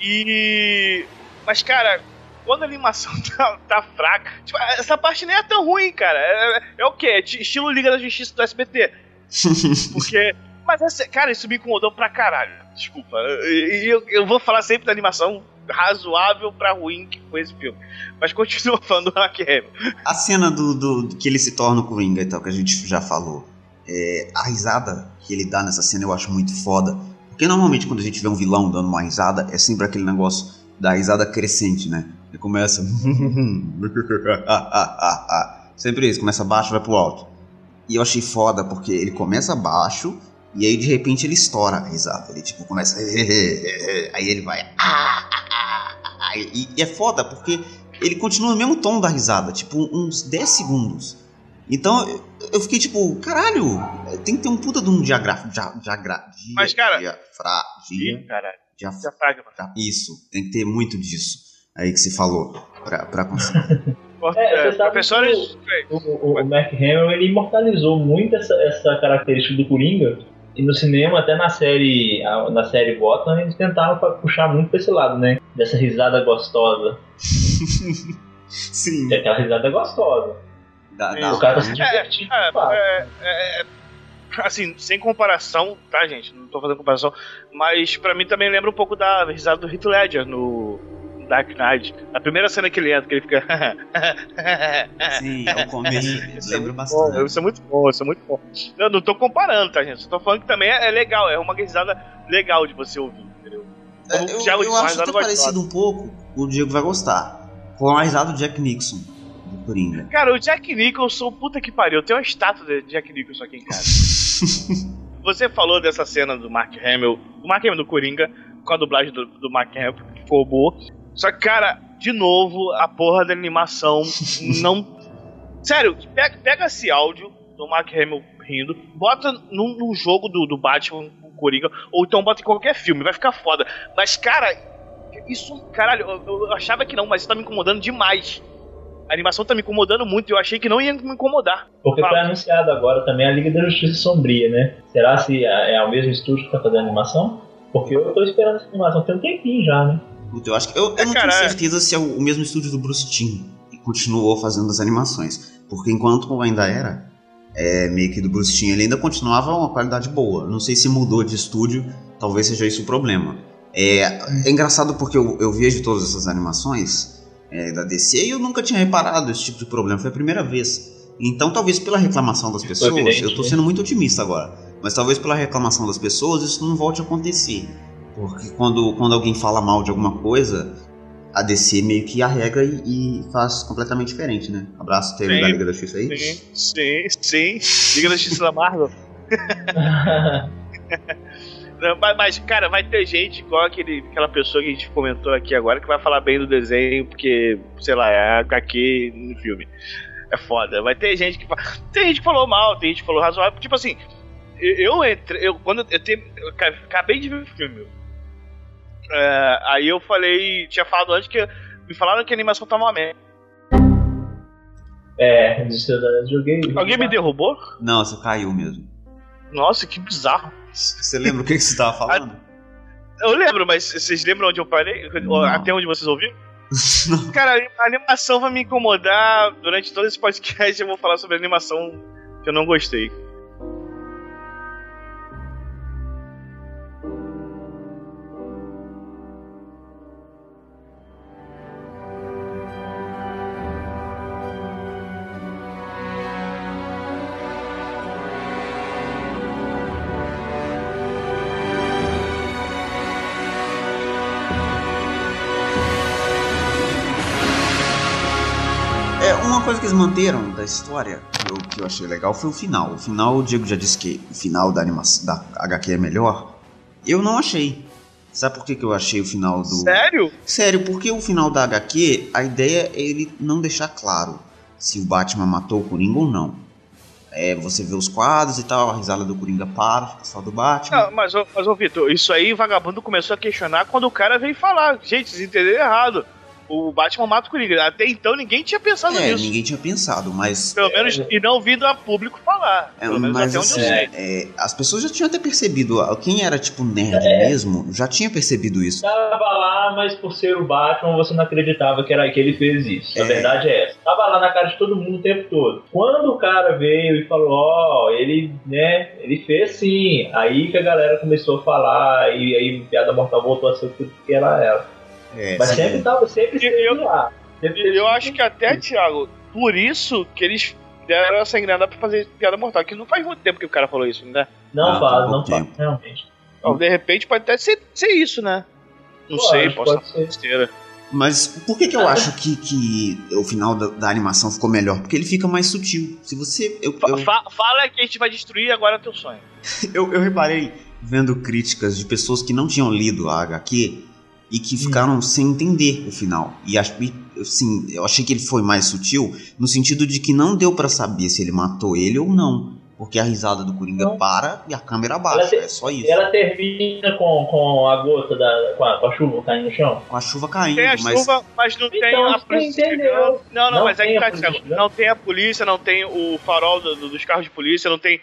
Speaker 6: E. Mas, cara, quando a animação tá, tá fraca. Tipo, essa parte nem é tão ruim, cara. É, é o quê? É ti- estilo Liga da Justiça do SBT. Porque. Mas, essa- cara, isso me incomodou pra caralho. Desculpa. E eu, eu vou falar sempre da animação razoável pra ruim que foi esse filme. Mas continua falando do Mark.
Speaker 5: A cena do, do- do que ele se torna o Coringa e tal, que a gente já falou. É, a risada que ele dá nessa cena eu acho muito foda. Porque normalmente quando a gente vê um vilão dando uma risada, é sempre aquele negócio da risada crescente, né? Ele começa. sempre isso, começa baixo vai pro alto. E eu achei foda porque ele começa baixo e aí de repente ele estoura a risada. Ele tipo começa. Aí ele vai. E, e é foda porque ele continua no mesmo tom da risada, tipo uns 10 segundos. Então eu, fiquei tipo, caralho, tem que ter um puta de um diagrafo. Dia, diagra, dia,
Speaker 6: Mas, cara-
Speaker 5: diafra, dia,
Speaker 6: Ih, caralho.
Speaker 5: diaf-
Speaker 6: Diafragma.
Speaker 5: dia- isso, tem que ter muito disso aí que você falou pra, pra conseguir.
Speaker 7: É,
Speaker 6: professores.
Speaker 7: O, o, o Mark Hamill ele imortalizou muito essa, essa característica do Coringa. E no cinema, até na série, a- na série Gotham, eles tentaram puxar muito pra esse lado, né? Dessa risada gostosa.
Speaker 5: Sim.
Speaker 7: É aquela risada gostosa.
Speaker 5: Dá, dá,
Speaker 7: o cara tá se
Speaker 5: né?
Speaker 7: divertindo.
Speaker 6: É, é, é, é, assim, sem comparação, tá, gente? Não tô fazendo comparação, mas pra mim também lembra um pouco da risada do Heath Ledger no Dark Knight. A primeira cena que ele entra, que ele fica.
Speaker 5: Sim, é o começo.
Speaker 6: Isso é
Speaker 5: Lembra
Speaker 6: Bom,
Speaker 5: bastante.
Speaker 6: isso é muito bom, isso é muito bom. Eu não tô comparando, tá, gente? Só tô falando que também é, é legal, é uma risada legal de você ouvir, entendeu?
Speaker 5: É, eu,
Speaker 6: Thiago
Speaker 5: eu
Speaker 6: uma
Speaker 5: acho até parecido um pouco, o Diego vai gostar. Com a risada do Jack Nixon, do Coringa.
Speaker 6: Cara, o Jack Nicholson, puta que pariu, eu tenho uma estátua de Jack Nicholson aqui em casa. Você falou dessa cena do Mark Hamill, do Mark Hamill do Coringa, com a dublagem do, do Mark Hamill, que ficou boa. Só que, cara, de novo, a porra da animação não. Sério, pega, pega esse áudio do Mark Hamill rindo, bota num, num jogo do, do Batman com o Coringa, ou então bota em qualquer filme, vai ficar foda. Mas, cara, isso, caralho, eu, eu achava que não, mas isso tá me incomodando demais. A animação tá me incomodando muito e eu achei que não ia me incomodar.
Speaker 7: Porque foi anunciado agora também a Liga da Justiça Sombria, né? Será se é é o mesmo estúdio que tá fazendo a animação? Porque eu tô esperando essa animação tem um tempinho já, né?
Speaker 5: Puta, Eu acho que eu, eu
Speaker 6: É,
Speaker 5: não
Speaker 6: cara,
Speaker 5: tenho
Speaker 6: é.
Speaker 5: certeza se é o, o mesmo estúdio do Bruce Timm que continuou fazendo as animações. Porque enquanto ainda era é, meio que do Bruce Timm, ele ainda continuava uma qualidade boa. Não sei se mudou de estúdio, talvez seja isso o problema. É, é engraçado porque eu, eu vejo todas essas animações é, da DC e eu nunca tinha reparado esse tipo de problema, foi a primeira vez. Então, talvez pela reclamação das pessoas,
Speaker 7: evidente,
Speaker 5: eu tô
Speaker 7: né?
Speaker 5: sendo muito otimista agora, mas talvez pela reclamação das pessoas isso não volte a acontecer. Porque quando, quando alguém fala mal de alguma coisa, a DC meio que arrega e, e faz completamente diferente, né? Abraço, Taylor da Liga da Justiça aí.
Speaker 6: Sim, sim, sim. Liga da Justiça da Marvel. Não, Mas, mas, cara, vai ter gente igual aquele, aquela pessoa que a gente comentou aqui agora que vai falar bem do desenho porque, sei lá, é HQ no filme. É foda. Vai ter gente que fala. Tem gente que falou mal, tem gente que falou razoável. Tipo assim, eu eu entrei. Eu, quando eu, tenho, eu ca- acabei de ver o filme. É, aí eu falei. Tinha falado antes que. Me falaram que a animação tá uma merda.
Speaker 7: é, desistiu da joguei.
Speaker 6: Alguém me derrubou?
Speaker 5: Não, você caiu mesmo.
Speaker 6: Nossa, que bizarro.
Speaker 5: Você lembra o que, que você tava falando?
Speaker 6: Eu lembro, mas vocês lembram onde eu parei?
Speaker 5: Não.
Speaker 6: Até onde vocês ouviram? Cara, a animação vai me incomodar. Durante todo esse podcast eu vou falar sobre a animação que eu não gostei.
Speaker 5: Manteram da história, que eu, que eu achei legal, foi o final. O final, o Diego já disse que o final da, animação, da HQ é melhor. Eu não achei. Sabe por que, que eu achei o final do.
Speaker 6: Sério?
Speaker 5: Sério, porque o final da HQ, a ideia é ele não deixar claro se o Batman matou o Coringa ou não. É, você vê os quadros e tal, a risada do Coringa para, fica só do Batman.
Speaker 6: Não, mas, mas ô Vitor, isso aí vagabundo começou a questionar quando o cara veio falar. Gente, vocês entenderam errado. O Batman mata o Coringa. Até então ninguém tinha pensado
Speaker 5: é,
Speaker 6: nisso.
Speaker 5: ninguém tinha pensado, mas.
Speaker 6: Pelo menos, e não vindo a público falar.
Speaker 5: É,
Speaker 6: Pelo menos
Speaker 5: mas
Speaker 6: até onde
Speaker 5: assim,
Speaker 6: eu sei.
Speaker 5: é, as pessoas já tinham até percebido. Quem era tipo nerd mesmo já tinha percebido isso.
Speaker 7: Tava lá, mas por ser o Batman, você não acreditava que era que ele fez isso. A
Speaker 5: É.
Speaker 7: verdade é essa. Tava lá na cara de todo mundo o tempo todo. Quando o cara veio e falou, ó, ele, né, ele fez sim. Aí que a galera começou a falar, e aí Piada Mortal voltou a ser tudo que ela era.
Speaker 5: É,
Speaker 7: Mas sempre tava, sempre
Speaker 6: eu-
Speaker 7: lá. Sempre
Speaker 6: eu acho que até, Thiago, por isso que eles deram essa enganada pra fazer piada mortal. Que não faz muito tempo que o cara falou isso, né?
Speaker 7: Não
Speaker 5: Ah,
Speaker 7: faz,
Speaker 5: tem
Speaker 7: não faz,
Speaker 5: tempo.
Speaker 7: realmente.
Speaker 6: Ó, de repente pode até ser, ser isso, né? Não
Speaker 7: Pode,
Speaker 6: sei, posso
Speaker 7: pode
Speaker 6: estar
Speaker 7: ser.
Speaker 6: besteira.
Speaker 5: Mas por que, que eu acho que, que o final da, da animação ficou melhor? Porque ele fica mais sutil. Se você. Eu, eu,
Speaker 6: fa- fala que a gente vai destruir agora teu sonho.
Speaker 5: eu, eu reparei vendo críticas de pessoas que não tinham lido a HQ e que ficaram sem entender o final. E assim, eu achei que ele foi mais sutil no sentido de que não deu pra saber se ele matou ele ou não. Porque a risada do Coringa
Speaker 7: Não.
Speaker 5: para e a câmera baixa.
Speaker 7: Ela te-
Speaker 5: É só isso.
Speaker 7: Ela termina com, com a gota da. Com a, com a chuva caindo no chão.
Speaker 5: Com a chuva caindo.
Speaker 6: Tem a
Speaker 5: mas
Speaker 6: chuva, mas não tem
Speaker 7: Então,
Speaker 6: a
Speaker 7: você
Speaker 6: polícia.
Speaker 7: entendeu.
Speaker 6: Não, não,
Speaker 7: Não
Speaker 6: mas aí
Speaker 7: tem
Speaker 6: que
Speaker 7: a
Speaker 6: tá,
Speaker 7: chegando.
Speaker 6: Não tem a polícia, não tem o farol do- do- dos carros de polícia, não tem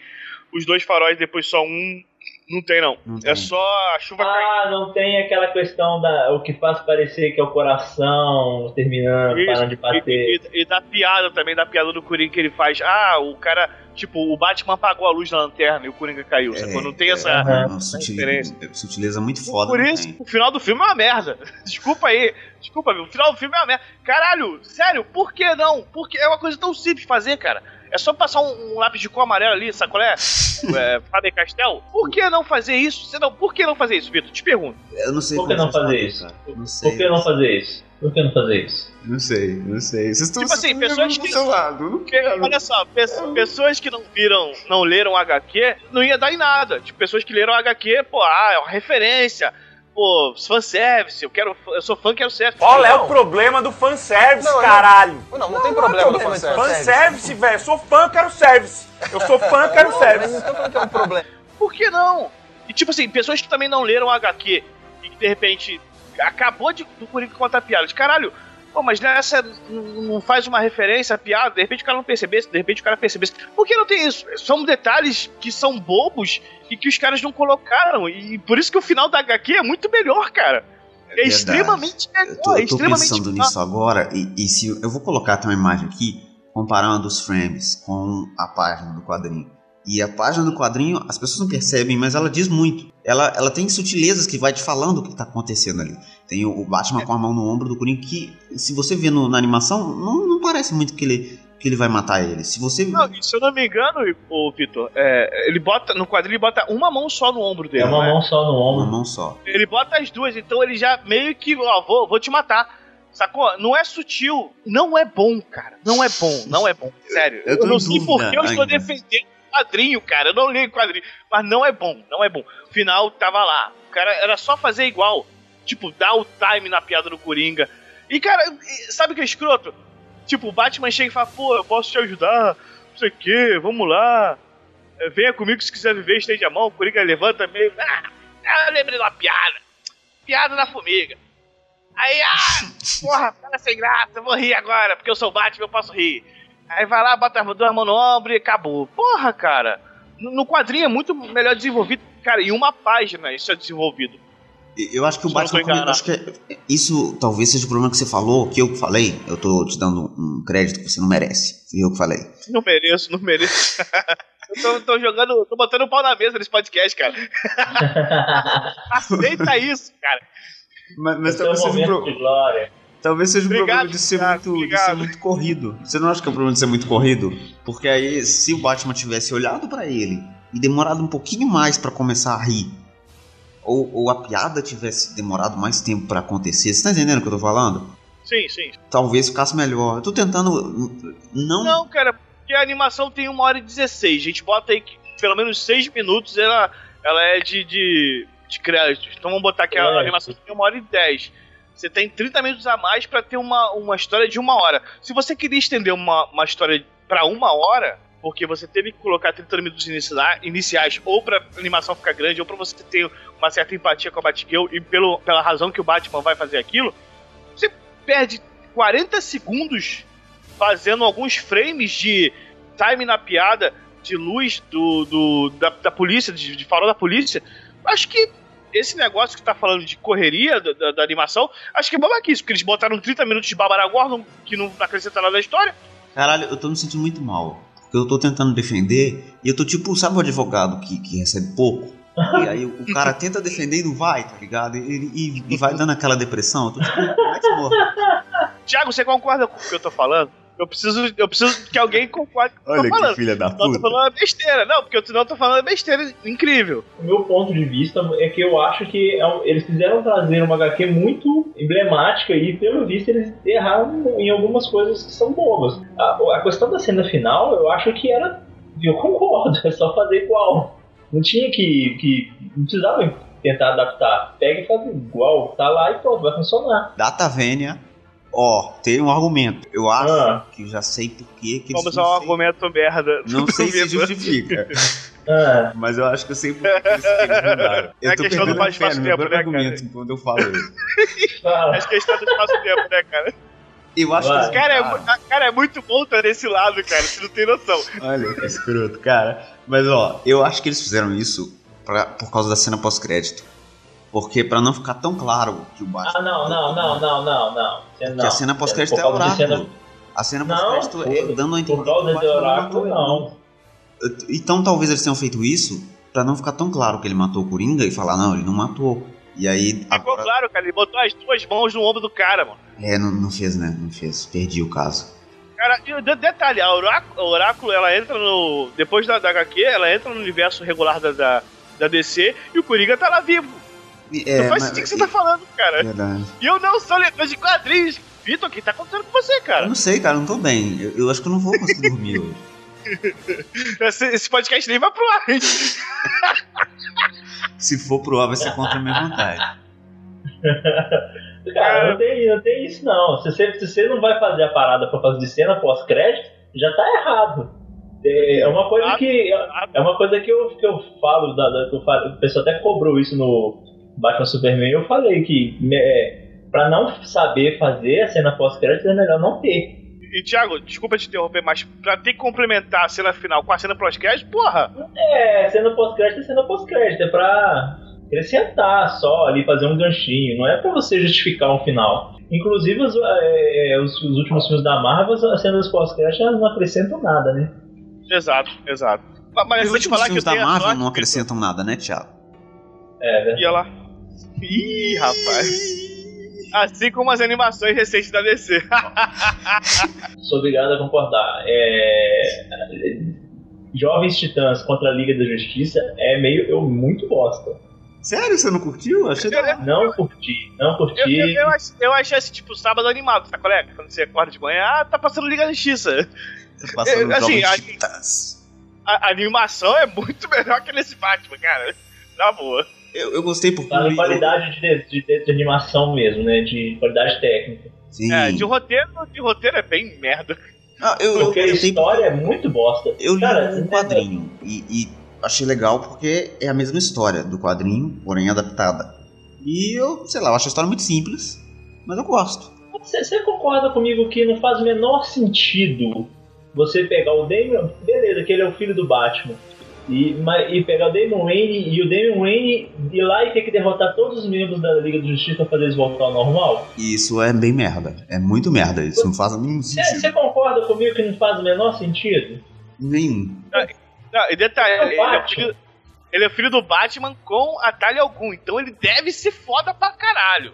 Speaker 6: os dois faróis, depois só um. Não tem, não.
Speaker 5: Não
Speaker 6: É
Speaker 5: tem.
Speaker 6: só a chuva caindo.
Speaker 7: Ah, não tem aquela questão da. O que faz parecer que é o coração terminando,
Speaker 6: Isso,
Speaker 7: parando de bater.
Speaker 6: E, e- e da piada também, da piada do Coringa que ele faz. Ah, o cara, tipo, o Batman apagou a luz da lanterna e o Coringa caiu. sacou? Não tem essa.
Speaker 5: É,
Speaker 7: Aham.
Speaker 5: uma sutil-
Speaker 6: diferença.
Speaker 5: sutileza muito foda.
Speaker 6: Por
Speaker 5: não
Speaker 6: isso,
Speaker 5: tem.
Speaker 6: o final do filme é uma merda. Desculpa aí. Desculpa, meu. O final do filme é uma merda. Caralho, sério, por que não? Porque é uma coisa tão simples de fazer, cara. É só passar um, um lápis de cor amarelo ali, sabe qual é? é Faber Castell. Por que não fazer isso? Você não, por que não fazer isso, Vitor? Te pergunto.
Speaker 5: Eu não sei
Speaker 7: Por que não fazer isso?
Speaker 5: Não sei.
Speaker 7: Por que não fazer isso? Por que não fazer isso?
Speaker 5: Não sei, não sei. Vocês estão
Speaker 6: Tipo assim, pessoas que-
Speaker 5: do seu lado. Não quero.
Speaker 6: olha só, pe- pessoas que não viram, não leram HQ, não ia dar em nada. Tipo, pessoas que leram HQ, pô, ah, é uma referência. Pô, pô, fanservice, eu quero. Eu sou fã, quero ser.
Speaker 1: Qual é
Speaker 8: Não.
Speaker 1: o problema do fanservice,
Speaker 8: Não,
Speaker 1: caralho?
Speaker 8: Não, não tem problema do
Speaker 1: Não,
Speaker 8: fanservice.
Speaker 1: Fanservice, velho. Eu sou fã, eu quero service. Eu sou fã, eu quero
Speaker 8: Não, mas
Speaker 1: service.
Speaker 8: não tô falando que é um problema.
Speaker 6: Por que não? E tipo assim, pessoas que também não leram o HQ e que de repente acabou de do Coringa contar piada. De caralho, pô, mas nessa não faz uma referência piada, de repente o cara não percebesse, de repente o cara percebesse. Por que não tem isso? São detalhes que são bobos e que os caras não colocaram. E por isso que o final da HQ é muito melhor, cara. É,
Speaker 5: verdade.
Speaker 6: extremamente melhor,
Speaker 5: Eu tô,
Speaker 6: é
Speaker 5: tô
Speaker 6: extremamente
Speaker 5: pensando nisso agora, e, e se eu vou colocar até uma imagem aqui, comparando os frames com a página do quadrinho. E a página do quadrinho, as pessoas não percebem, mas ela diz muito. Ela, ela tem sutilezas que vai te falando o que tá acontecendo ali. Tem o, Batman com a mão no ombro do Coringa, que se você vê no- na animação, não, não parece muito que ele, que ele vai matar ele. Se você.
Speaker 6: Não, e se eu não me engano, o Vitor, é, ele bota no quadrinho ele bota uma mão só no ombro dele.
Speaker 7: É uma
Speaker 6: não
Speaker 7: mão só no
Speaker 5: Uma
Speaker 7: ombro.
Speaker 5: mão só.
Speaker 6: Ele bota as duas, então ele já meio que, ó, vou, vou te matar. Sacou? Não é sutil. Não é bom, cara. Não é bom, não é bom. Sério.
Speaker 5: Eu tô
Speaker 6: não sei por que eu estou defendendo quadrinho, cara. Eu não li o quadrinho. Mas não é bom, não é bom. O final tava lá. O cara era só fazer igual. Tipo, dar o time na piada do Coringa. E, cara, sabe o que é escroto? Tipo, o Batman chega e fala, pô, eu posso te ajudar. Não sei o quê, vamos lá. É, Venha comigo se quiser viver, estende a mão. O Coringa levanta meio. Ah, ah, eu lembrei de uma piada. Piada da formiga. Aí, ah, porra, cara sem graça, eu vou rir agora, porque eu sou o Batman, eu posso rir. Aí vai lá, bota as duas mãos no ombro e acabou. Porra, cara. No quadrinho é muito melhor desenvolvido. Cara, em uma página isso é desenvolvido.
Speaker 5: Eu acho que o Batman. acho que é- isso talvez seja o problema que você falou, que eu falei. Eu tô te dando um crédito que você não merece. Fui eu que falei.
Speaker 6: Não mereço, não mereço. eu tô, tô jogando, tô botando o pau na mesa nesse podcast, cara. Aceita isso, cara.
Speaker 5: Mas, mas
Speaker 7: Esse é o
Speaker 5: talvez, seja um pro-
Speaker 7: de glória.
Speaker 5: Talvez seja um
Speaker 6: Obrigado,
Speaker 5: problema de ser, muito, de ser muito corrido. Você não acha que é o problema de ser muito corrido? Porque aí, se o Batman tivesse olhado pra ele e demorado um pouquinho mais pra começar a rir, ou, ou a piada tivesse demorado mais tempo pra acontecer, você tá entendendo o que eu tô falando?
Speaker 6: Sim, sim.
Speaker 5: Talvez ficasse melhor. Eu tô tentando não,
Speaker 6: Não, cara, porque a animação tem uma hora e 16. A gente bota aí que pelo menos 6 minutos ela, ela é de, de, de crédito. Então vamos botar que a
Speaker 7: É.
Speaker 6: animação tem uma hora e 10. Você tem 30 minutos a mais pra ter uma, uma história de uma hora. Se você queria estender uma, uma história pra uma hora, porque você teve que colocar 30 minutos inicia- iniciais, ou pra animação ficar grande, ou pra você ter uma certa empatia com a Batgirl, e pelo, pela razão que o Batman vai fazer aquilo, você perde 40 segundos fazendo alguns frames de time na piada, de luz do, do da, da polícia, de, de farol da polícia. Acho que esse negócio que tá falando de correria da, da- da animação, acho que é babaquice, porque eles botaram 30 minutos de Barbara Gordon, que não acrescenta nada na história.
Speaker 5: Caralho, eu tô me sentindo muito mal. Porque eu tô tentando defender e eu tô tipo, sabe o advogado que, que recebe pouco? E aí o cara tenta defender e não vai, tá ligado? E, e- e vai dando aquela depressão. Eu tô tipo, Morra.
Speaker 6: Tiago, você concorda com o que eu tô falando? Eu preciso, eu preciso que alguém concorde com o que eu tô falando.
Speaker 5: filha da
Speaker 6: Senão eu tô falando besteira. Não, porque senão eu tô falando besteira incrível.
Speaker 7: O meu ponto de vista é que eu acho que é eles quiseram trazer uma HQ muito emblemática e, pelo visto, eles erraram em algumas coisas que são bobas. A, a questão da cena final, eu acho que era. Eu concordo, é só fazer igual. Não tinha que. que não precisava tentar adaptar. Pega e faz igual, tá lá e pronto, vai funcionar.
Speaker 5: Data Vênia, ó, tem um argumento. Eu acho
Speaker 7: Ah.
Speaker 5: que eu já sei por que que
Speaker 6: Vamos usar um argumento merda.
Speaker 5: sei, não sei se justifica.
Speaker 7: Ah,
Speaker 5: Mas eu acho que eu sei por que eles, mudaram. Eu
Speaker 6: É
Speaker 5: tô
Speaker 6: questão do
Speaker 5: perdendo
Speaker 6: mais
Speaker 5: fé no
Speaker 6: fácil
Speaker 5: meu
Speaker 6: tempo,
Speaker 5: próprio
Speaker 6: né, cara?
Speaker 5: argumento quando eu falo isso.
Speaker 6: que é história do espaço tempo, né, cara?
Speaker 5: Eu acho
Speaker 7: Vai.
Speaker 5: que
Speaker 6: Cara, é, cara, é muito bom estar desse lado, cara. Você não tem noção.
Speaker 5: Olha que escroto, cara. Mas ó, eu acho que eles fizeram isso pra, por causa da cena pós-crédito. Porque pra não ficar tão claro que o Batman.
Speaker 7: Ah, não, não, não, não, não, não. Você-
Speaker 5: Porque a cena pós-crédito é
Speaker 7: de
Speaker 5: oráculo.
Speaker 7: cena-
Speaker 5: A cena pós-crédito é dando a entender
Speaker 7: Por causa
Speaker 5: que o
Speaker 7: oráculo, não.
Speaker 5: Então talvez eles tenham feito isso pra não ficar tão claro que ele matou o Coringa e falar, não, ele não matou. E aí.
Speaker 6: Ficou
Speaker 5: Agora,
Speaker 6: claro, cara. Ele botou as duas mãos no ombro do cara, mano.
Speaker 5: é, não, não fez, né? Não fez. Perdi o caso.
Speaker 6: Cara, e o detalhe, a oráculo, a oráculo, ela entra no. Depois da, da HQ, ela entra no universo regular da, da, da DC e o Coringa tá lá vivo.
Speaker 5: É,
Speaker 6: não faz sentido o que você tá falando, cara.
Speaker 5: Verdade.
Speaker 6: E eu não sou leitor de quadrinhos. Vitor, o que tá acontecendo com você,
Speaker 5: Eu
Speaker 6: cara?
Speaker 5: não sei, cara, eu não tô bem. Eu, eu acho que eu não vou conseguir dormir hoje.
Speaker 6: Esse, esse podcast nem vai pro ar, hein?
Speaker 5: Se for pro ar, vai ser contra a minha vontade.
Speaker 7: Cara, não tem, não tem isso não. Se você, se você não vai fazer a parada pra fazer de cena pós-crédito, já tá errado. É, é uma coisa que. É uma coisa que eu, que eu falo, da, da, que eu falo, o pessoal até cobrou isso no Batman Superman. Eu falei que é, pra não saber fazer a cena pós-crédito é melhor não ter.
Speaker 6: E Thiago, desculpa te interromper, mas pra ter que complementar a cena final com a cena pós-crédito, porra!
Speaker 7: É, cena pós-crédito é cena pós-crédito, é pra acrescentar só ali, fazer um ganchinho, não é pra você justificar um final. Inclusive, os, é, os, os últimos filmes da Marvel, as cenas pós-crédito não acrescentam nada, né?
Speaker 6: Exato, exato. Mas, mas
Speaker 5: Os
Speaker 6: vou te falar que
Speaker 5: filmes da
Speaker 6: tenho a
Speaker 5: Marvel
Speaker 6: sorte
Speaker 5: não acrescentam nada, né, Thiago?
Speaker 7: É, verdade.
Speaker 6: E ela. Ih, rapaz. Assim como as animações recentes da DC.
Speaker 7: Sou obrigado a concordar. É... Jovens Titãs contra a Liga da Justiça é meio eu muito bosta.
Speaker 5: Sério, você não curtiu? Achei da hora.
Speaker 7: Não curti, não
Speaker 6: Eu,
Speaker 7: curti.
Speaker 6: eu, eu, ach- eu achei esse tipo sábado animado, tá, colega? Quando você acorda de manhã, ah, tá passando Liga da Justiça.
Speaker 5: Você passando
Speaker 6: É, assim,
Speaker 5: Jovens
Speaker 6: a-
Speaker 5: Titãs.
Speaker 6: A, a animação é muito melhor que nesse Batman, cara. Na boa.
Speaker 5: Eu, eu gostei porque.
Speaker 7: Tá
Speaker 5: eu-
Speaker 7: em qualidade de, de, de- de animação mesmo, né? De qualidade técnica.
Speaker 5: Sim.
Speaker 6: É, de roteiro, de roteiro é bem merda.
Speaker 5: Ah, eu, eu,
Speaker 7: Porque a
Speaker 5: eu, tenho-
Speaker 7: história é muito bosta.
Speaker 5: eu li
Speaker 7: Cara,
Speaker 5: um quadrinho e, e achei legal porque é a mesma história do quadrinho, porém adaptada. E eu, sei lá, eu acho a história muito simples, mas eu gosto.
Speaker 7: Você, você concorda comigo que não faz o menor sentido você pegar o Damian, beleza, que ele é o filho do Batman, e, mas- e pegar o Damian Wayne e o Damian Wayne ir lá e ter que derrotar todos os membros da Liga da Justiça pra fazer eles voltar ao normal?
Speaker 5: Isso é bem merda. É muito merda. Isso não faz nenhum sentido.
Speaker 7: você concorda comigo que não faz o menor sentido?
Speaker 5: Nenhum.
Speaker 6: Não, e detalhe,
Speaker 7: É
Speaker 6: ele é, filho, ele é filho do Batman com atalho algum, então ele deve ser foda pra caralho.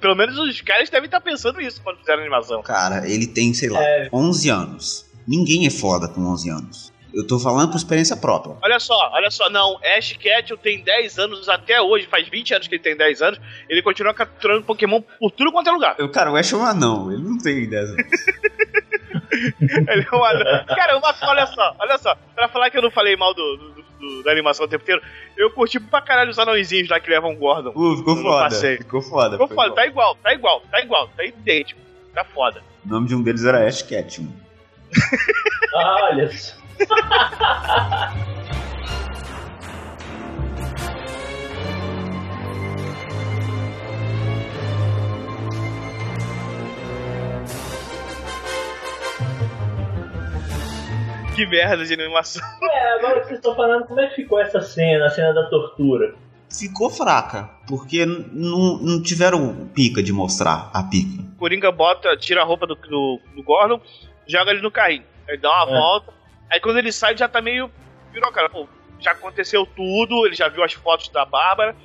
Speaker 6: Pelo menos os caras devem estar pensando isso quando fizeram a animação.
Speaker 5: Cara, ele tem, sei lá,
Speaker 7: É.
Speaker 5: 11 anos. Ninguém é foda com 11 anos. Eu tô falando por experiência própria.
Speaker 6: Olha só, olha só, não, Ash Ketchum tem 10 anos até hoje, faz 20 anos que ele tem 10 anos, ele continua capturando Pokémon por tudo quanto é lugar.
Speaker 5: Eu, cara, o Ash é um anão. Ele não tem 10 anos.
Speaker 6: Ele é um anão. Cara, uma, olha só, olha só, pra falar que eu não falei mal do, do- do- da animação o tempo inteiro, eu curti pra caralho os anõezinhos lá que levam o Gordon.
Speaker 5: Pô, ficou foda.
Speaker 6: passeio.
Speaker 5: Ficou foda.
Speaker 6: Ficou foda,
Speaker 5: bom.
Speaker 6: tá igual, tá igual, tá igual, tá idêntico, tá foda.
Speaker 5: O nome de um deles era Ash Ketchum.
Speaker 7: Ah, olha só.
Speaker 6: Que merda de animação.
Speaker 7: É, agora que vocês estão falando, como é que ficou essa cena, a cena da tortura?
Speaker 5: Ficou fraca, porque não não tiveram pica de mostrar a pica.
Speaker 6: Coringa bota, tira a roupa do, do, do Gordon, joga ele no carrinho. Aí dá uma
Speaker 7: É.
Speaker 6: volta. Aí quando ele sai, já tá meio. Virou, cara, pô, já aconteceu tudo, ele já viu as fotos da Bárbara.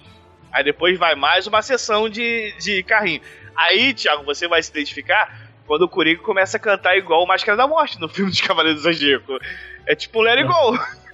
Speaker 6: Aí depois vai mais uma sessão de, de carrinho. Aí, Thiago, você vai se identificar quando o Coringa começa a cantar igual o Máscara da Morte no filme de Cavaleiros do Zodíaco. É tipo Let It Go.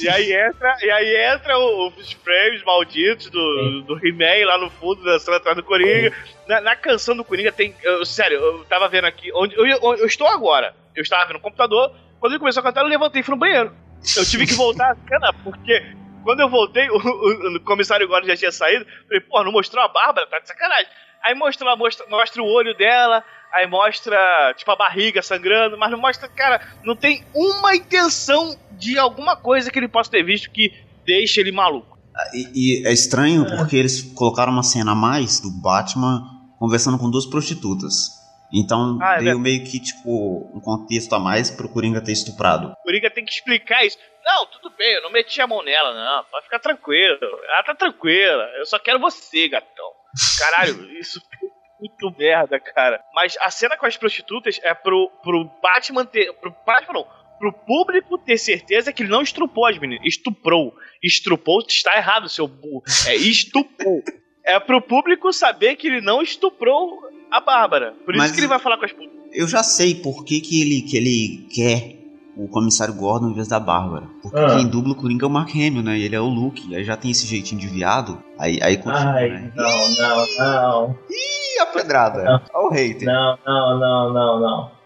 Speaker 6: E aí entra, e aí entra o- os frames malditos do, do He-Man lá no fundo, dançando atrás do Coringa. Na, na canção do Coringa tem. eu- sério, eu tava vendo aqui. Onde, eu, onde eu estou agora. Eu estava vendo no computador. Quando ele começou a cantar, eu levantei e fui no banheiro. Eu tive que voltar a cena, porque quando eu voltei, o, o- o comissário Gordon já tinha saído. Falei, pô, não mostrou a Bárbara? Tá de sacanagem. Aí mostra, mostra, mostra o olho dela, aí mostra, tipo, a barriga sangrando, mas não mostra, cara, não tem uma intenção de alguma coisa que ele possa ter visto que deixe ele maluco.
Speaker 5: E, e é estranho porque eles colocaram uma cena a mais do Batman conversando com duas prostitutas. Então
Speaker 6: Ah, é
Speaker 5: veio meio que, tipo, um contexto a mais pro Coringa ter estuprado.
Speaker 6: O Coringa tem que explicar isso. Não, tudo bem, eu não meti a mão nela, não. Pode ficar tranquilo. Ela tá tranquila. Eu só quero você, gatão. Caralho, isso é muito merda, cara. Mas a cena com as prostitutas é pro, pro Batman ter. Pro Batman não. Pro público ter certeza que ele não estrupou as meninas. Estuprou. Estrupou, está errado, seu burro. É estuprou. É pro público saber que ele não estuprou a Bárbara. Por isso
Speaker 5: Mas-
Speaker 6: que ele vai falar com as putas.
Speaker 5: Eu já sei por que, que, ele, que ele quer o comissário Gordon em vez da Bárbara. Porque
Speaker 7: Ah.
Speaker 5: quem dubla o Coringa é o Mark Hamill, né? E ele é o Luke. Aí já tem esse jeitinho de viado. Aí, aí continua,
Speaker 7: Ai,
Speaker 5: né?
Speaker 7: não, não, não.
Speaker 5: Ih, a pedrada. Olha o hater.
Speaker 7: Não, não, não, não, não.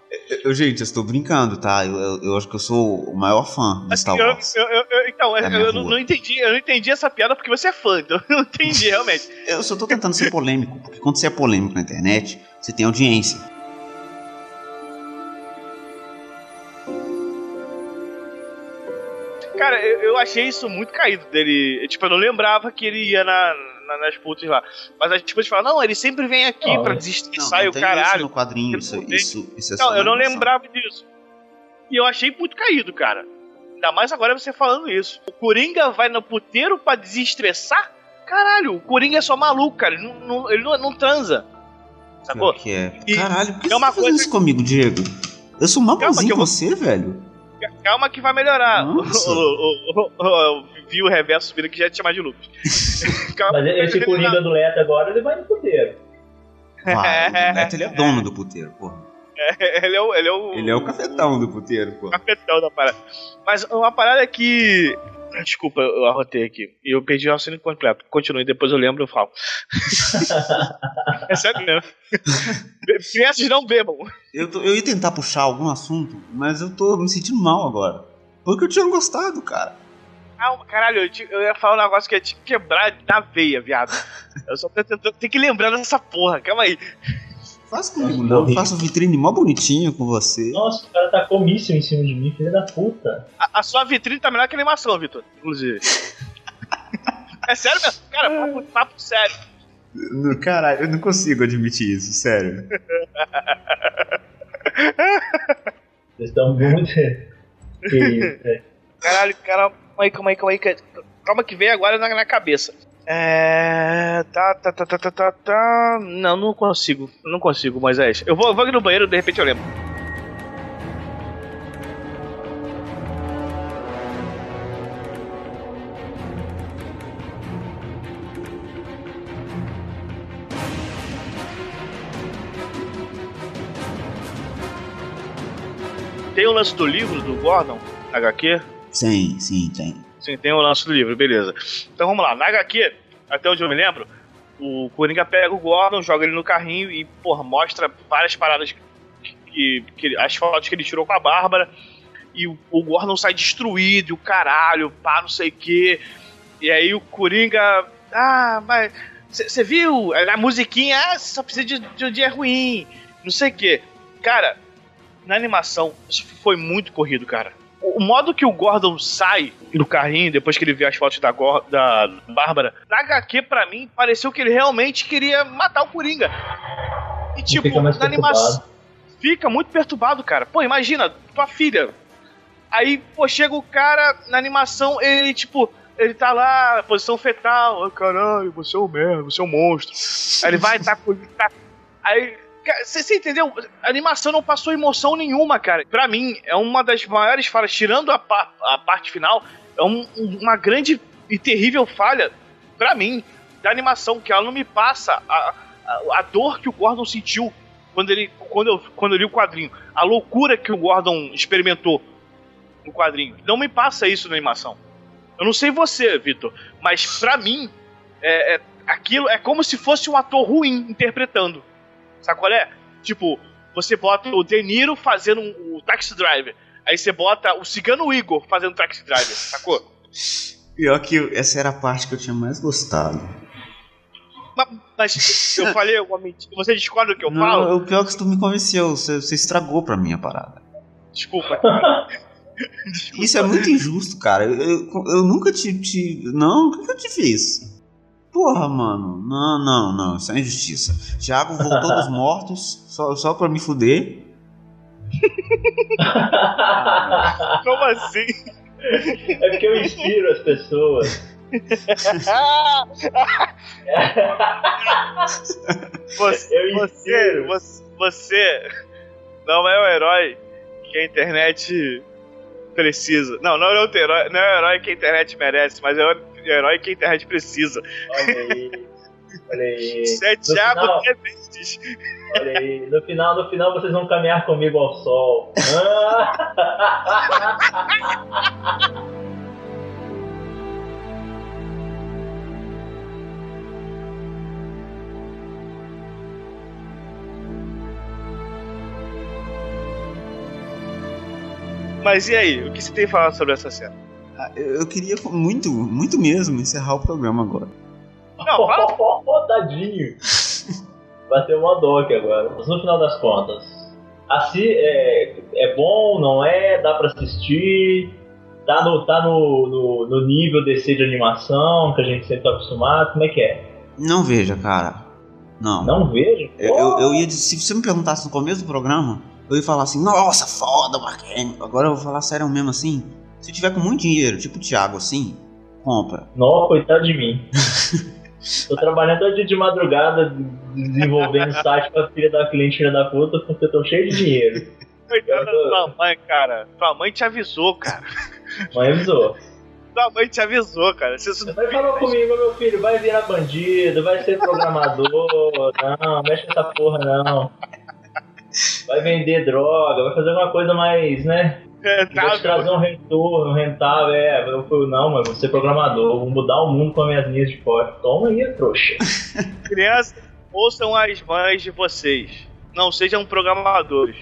Speaker 5: Eu, gente, eu estou brincando, tá? Eu, eu, eu acho que eu sou o maior fã de Star
Speaker 6: Eu,
Speaker 5: Wars.
Speaker 6: eu- eu- eu- então,
Speaker 5: É a
Speaker 6: eu não, não entendi, eu não entendi essa piada porque você é fã, então eu não entendi realmente.
Speaker 5: Eu só tô tentando ser polêmico, porque quando você é polêmico na internet, você tem audiência.
Speaker 6: Cara, eu, eu achei isso muito caído dele. Tipo, eu não lembrava que ele ia na, na- nas putas lá. Mas aí, tipo, eles falam, não, ele sempre vem aqui
Speaker 7: Não,
Speaker 6: pra
Speaker 7: não-
Speaker 6: desestressar e o
Speaker 5: tem isso
Speaker 6: caralho.
Speaker 5: no quadrinho, isso,
Speaker 6: Eu não
Speaker 5: isso, isso é
Speaker 6: Não, eu não lembrava disso. E eu achei muito caído, cara. Ainda mais agora você falando isso. O Coringa vai no puteiro pra desestressar? Caralho, o Coringa é só maluco, cara. Ele não, não- ele não, não transa. Sacou?
Speaker 5: Que é.
Speaker 6: E
Speaker 5: Caralho, por que
Speaker 6: é
Speaker 5: você
Speaker 6: uma
Speaker 5: tá fazendo
Speaker 6: coisa-
Speaker 5: isso comigo, Diego? Eu sou mal
Speaker 6: Calma, que eu
Speaker 5: com
Speaker 6: vou-
Speaker 5: você, velho.
Speaker 6: Calma que vai melhorar.
Speaker 5: Nossa.
Speaker 6: O, o, o, o, eu vi o reverso subindo que já ia te chamar de Lucas. Calma
Speaker 7: Mas esse. Coringa do Leto agora, ele vai no puteiro.
Speaker 5: Vai, o Neto, ele é dono do puteiro, porra.
Speaker 6: Ele é o. Ele é o,
Speaker 5: Ele é o cafetão do puteiro,
Speaker 6: o
Speaker 5: porra.
Speaker 6: cafetão da parada. Mas uma parada que. Desculpa, eu arrotei aqui. E eu perdi o raciocínio completo. Continue, depois eu lembro e eu falo. é sério mesmo. Crianças não bebam.
Speaker 5: Eu, tô- eu ia tentar puxar algum assunto, mas eu tô me sentindo mal agora. Porque eu tinha gostado, cara.
Speaker 6: Calma, caralho, eu, te- eu ia falar um negócio que ia te quebrar na veia, viado. Eu só tô tentando. Tem que lembrar dessa porra, calma aí.
Speaker 5: Faz comigo não, eu faço vitrine mó bonitinho com você.
Speaker 7: Nossa, o cara tá comíssimo em cima de mim, filho da puta.
Speaker 6: A, a sua vitrine tá melhor que a animação, Vitor, inclusive. é sério mesmo? Cara, papo, papo sério.
Speaker 5: No- Caralho, eu não consigo admitir isso, sério.
Speaker 7: Vocês estão muito. que isso, é.
Speaker 6: Caralho, cara, calma aí, calma aí, calma aí. Calma que veio agora na, na cabeça. É. Tá, tá, tá, tá, tá, tá, tá. Não, não consigo. Não consigo, Moisés. Eu vou, eu vou aqui no banheiro, de repente eu lembro. Tem o lance do livro do Gordon, HQ?
Speaker 5: Sim, sim, tem.
Speaker 6: Sim, tem o lance do livro, beleza. Então vamos lá, na HQ, até onde eu me lembro, o Coringa pega o Gordon, joga ele no carrinho e, porra, mostra várias paradas que, que as fotos que ele tirou com a Bárbara. E o, o Gordon sai destruído, e o caralho, pá, não sei o quê. E aí o Coringa. Ah, mas. Você viu? A musiquinha, ah, só precisa de, de um dia ruim. Não sei o quê. Cara, na animação, isso foi muito corrido, cara. O modo que o Gordon sai do carrinho depois que ele vê as fotos da, Gor- da Bárbara, na HQ, pra mim, pareceu que ele realmente queria matar o Coringa. E tipo,
Speaker 7: fica
Speaker 6: na animação. Fica muito perturbado, cara. Pô, imagina, tua filha. Aí, pô, chega o cara na animação, ele, tipo, ele tá lá, posição fetal. Ai, caralho, você é um merda, você é um monstro. Aí ele vai, tá com. Tá... Aí. Você entendeu? A animação não passou emoção nenhuma, cara. Pra mim, é uma das maiores falhas, tirando a, pa- a parte final, é um- um- uma grande e terrível falha, pra mim, da animação, que ela não me passa a, a, a dor que o Gordon sentiu quando ele quando eu, quando eu li o quadrinho. A loucura que o Gordon experimentou no quadrinho. Não me passa isso na animação. Eu não sei você, Vitor, mas pra mim, é, é- aquilo é como se fosse um ator ruim interpretando. Sabe qual é? Tipo, você bota o De Niro fazendo um, o Taxi Driver. Aí você bota o Cigano Igor fazendo Taxi Driver, sacou?
Speaker 5: Pior que essa era a parte que eu tinha mais gostado.
Speaker 6: Mas, mas eu falei alguma mentira. Você discorda do que eu
Speaker 5: não,
Speaker 6: falo?
Speaker 5: o pior é que tu me convenceu, você, você estragou pra mim a parada.
Speaker 6: Desculpa.
Speaker 5: Isso é muito injusto, cara. Eu, eu, eu nunca te, te. Não, o que eu te fiz? Porra, mano. Não, não, não. Isso é injustiça. Thiago voltou dos mortos só, só pra me fuder.
Speaker 6: Como assim?
Speaker 7: É porque eu inspiro as pessoas.
Speaker 6: Você,
Speaker 7: Eu
Speaker 6: você,
Speaker 7: inspiro.
Speaker 6: você, você não é o herói que a internet precisa. Não, não é o herói, não é o herói que a internet merece, mas é o herói que a internet precisa.
Speaker 7: Olha aí. Olha aí.
Speaker 6: Thiago
Speaker 7: final-. Olha aí. No final, no final vocês vão caminhar comigo ao sol. Ah!
Speaker 6: Mas e aí, o que você tem falado sobre essa cena?
Speaker 5: Eu queria muito, muito mesmo encerrar o programa agora.
Speaker 6: Não, fala.
Speaker 7: Tadinho. Vai ter uma aqui agora. Mas no final das contas, assim, é, é bom, não é? Dá pra assistir? Tá no, tá no, no, no nível DC de animação que a gente sempre tá acostumado? Como é que é?
Speaker 5: Não veja, cara. Não.
Speaker 7: Não vejo?
Speaker 5: Eu, eu, eu ia dizer, se você me perguntasse no começo do programa, eu ia falar assim, nossa, foda, Hamill. Agora eu vou falar sério mesmo assim. Se tiver com muito dinheiro, tipo o Thiago assim, compra.
Speaker 7: Não, coitado de mim. Tô trabalhando todo dia de madrugada desenvolvendo site pra filha da cliente filha da puta porque eu tô cheio de dinheiro.
Speaker 6: Coitada da tua mãe, cara. Tua mãe te avisou, cara.
Speaker 7: Mãe avisou.
Speaker 6: Tua mãe te avisou, cara. Você
Speaker 7: vai falar comigo, meu filho, vai virar bandido, vai ser programador, não, mexe nessa porra não. Vai vender droga, vai fazer uma coisa mais, né?
Speaker 6: É,
Speaker 7: Vai te
Speaker 6: tá,
Speaker 7: trazer um retorno rentável, é. Eu fui, não, mas vou ser programador, vou mudar o mundo com as minhas linhas de código. Toma aí, trouxa.
Speaker 6: crianças, ouçam as mães de vocês. Não sejam programadores.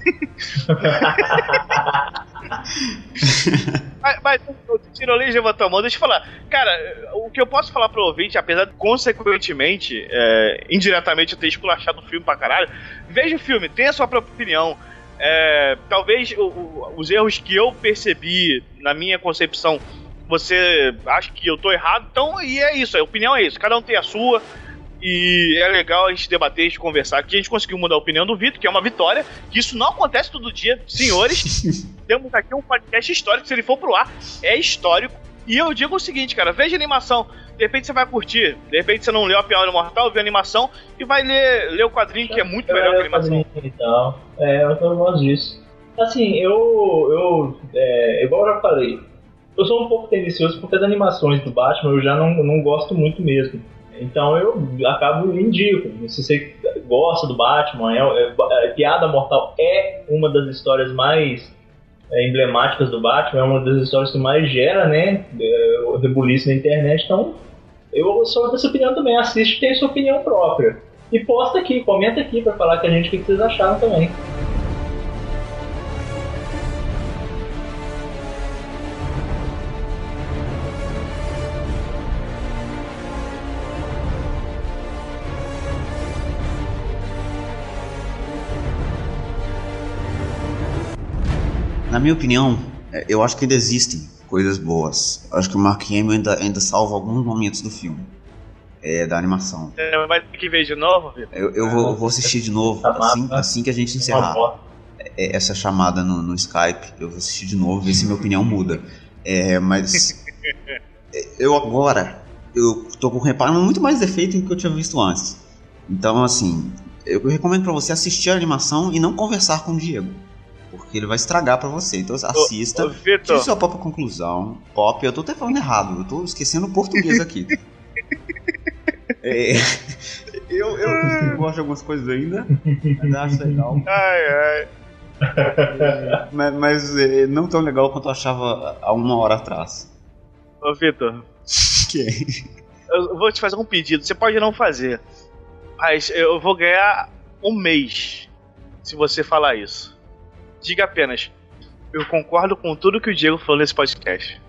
Speaker 6: mas, mas o Tirolês levantou a mão, deixa eu falar. Cara, o que eu posso falar pro ouvinte, apesar de consequentemente, é, indiretamente, eu ter esculachado o filme pra caralho, veja o filme, tenha a sua própria opinião. É, talvez o- o- os erros que eu percebi na minha concepção, você acha que eu tô errado, então, e é isso, a opinião é isso, cada um tem a sua. E é legal a gente debater, a gente conversar. Que a gente conseguiu mudar a opinião do Vitor, que é uma vitória. Que isso não acontece todo dia. Senhores, temos aqui um podcast histórico. Se ele for pro ar, é histórico. E eu digo o seguinte, cara: veja a animação. De repente você vai curtir. De repente você não leu a Piada Mortal, vê a animação e vai ler, ler o quadrinho, que é muito melhor que a animação.
Speaker 7: E tal. É, eu eu gosto disso. Assim, eu. eu é, igual eu já falei, eu sou um pouco tendencioso porque as animações do Batman eu já não, não gosto muito mesmo. Então eu acabo indico. Se você gosta do Batman, é, é- é- Piada Mortal é uma das histórias mais é, emblemáticas do Batman, é uma das histórias que mais gera, né? É, rebuliço na internet. Então, eu sou dessa opinião também. Assiste tem sua opinião própria. E posta aqui, comenta aqui pra falar com a gente o que vocês acharam também.
Speaker 5: Na minha opinião, é, eu acho que ainda existem coisas boas. Eu acho que o Mark Hamill ainda, ainda salva alguns momentos do filme. É, da animação.
Speaker 6: É, vai ter que ver de novo, Vitor.
Speaker 5: Eu, eu vou, eu vou assistir de novo, assim, assim que a gente encerrar
Speaker 7: bosta.
Speaker 5: é, essa chamada no, no Skype. Eu vou assistir de novo, ver se minha opinião muda. É, mas é, eu agora eu tô com reparando muito mais defeito do que eu tinha visto antes. Então, assim, eu recomendo pra você assistir a animação e não conversar com o Diego. Porque ele vai estragar pra você. Então assista.
Speaker 6: Ô,
Speaker 5: Tire sua própria conclusão. Pop, eu tô até falando errado, eu tô esquecendo o português aqui. É, eu, eu gosto de algumas coisas ainda, mas acho legal.
Speaker 6: ai, ai.
Speaker 5: Mas, mas, é, não tão legal quanto eu achava há uma hora atrás.
Speaker 6: Ô, Vitor,
Speaker 5: Que?
Speaker 6: eu vou te fazer um pedido. Você pode não fazer, mas eu vou ganhar um mês se você falar isso. Diga apenas: Eu concordo com tudo que o Diego falou nesse podcast.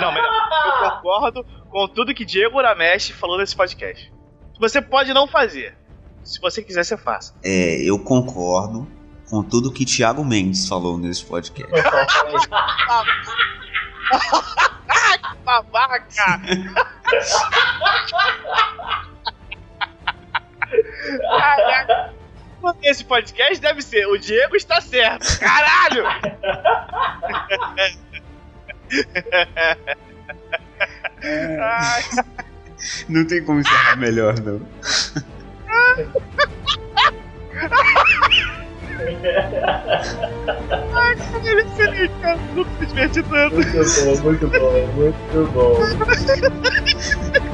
Speaker 6: Não, melhor. Eu concordo com tudo que Diego Uramesh falou nesse podcast. Você pode não fazer. Se você quiser, você faça.
Speaker 5: É, eu concordo com tudo que Thiago Mendes falou nesse podcast.
Speaker 6: Babaca! Caraca! Esse podcast deve ser o Diego está certo. Caralho! Ai,
Speaker 5: Não tem como encerrar melhor, não.
Speaker 6: ele é feliz, cara. Nunca me diverti tanto.
Speaker 7: Muito bom, muito bom, muito bom.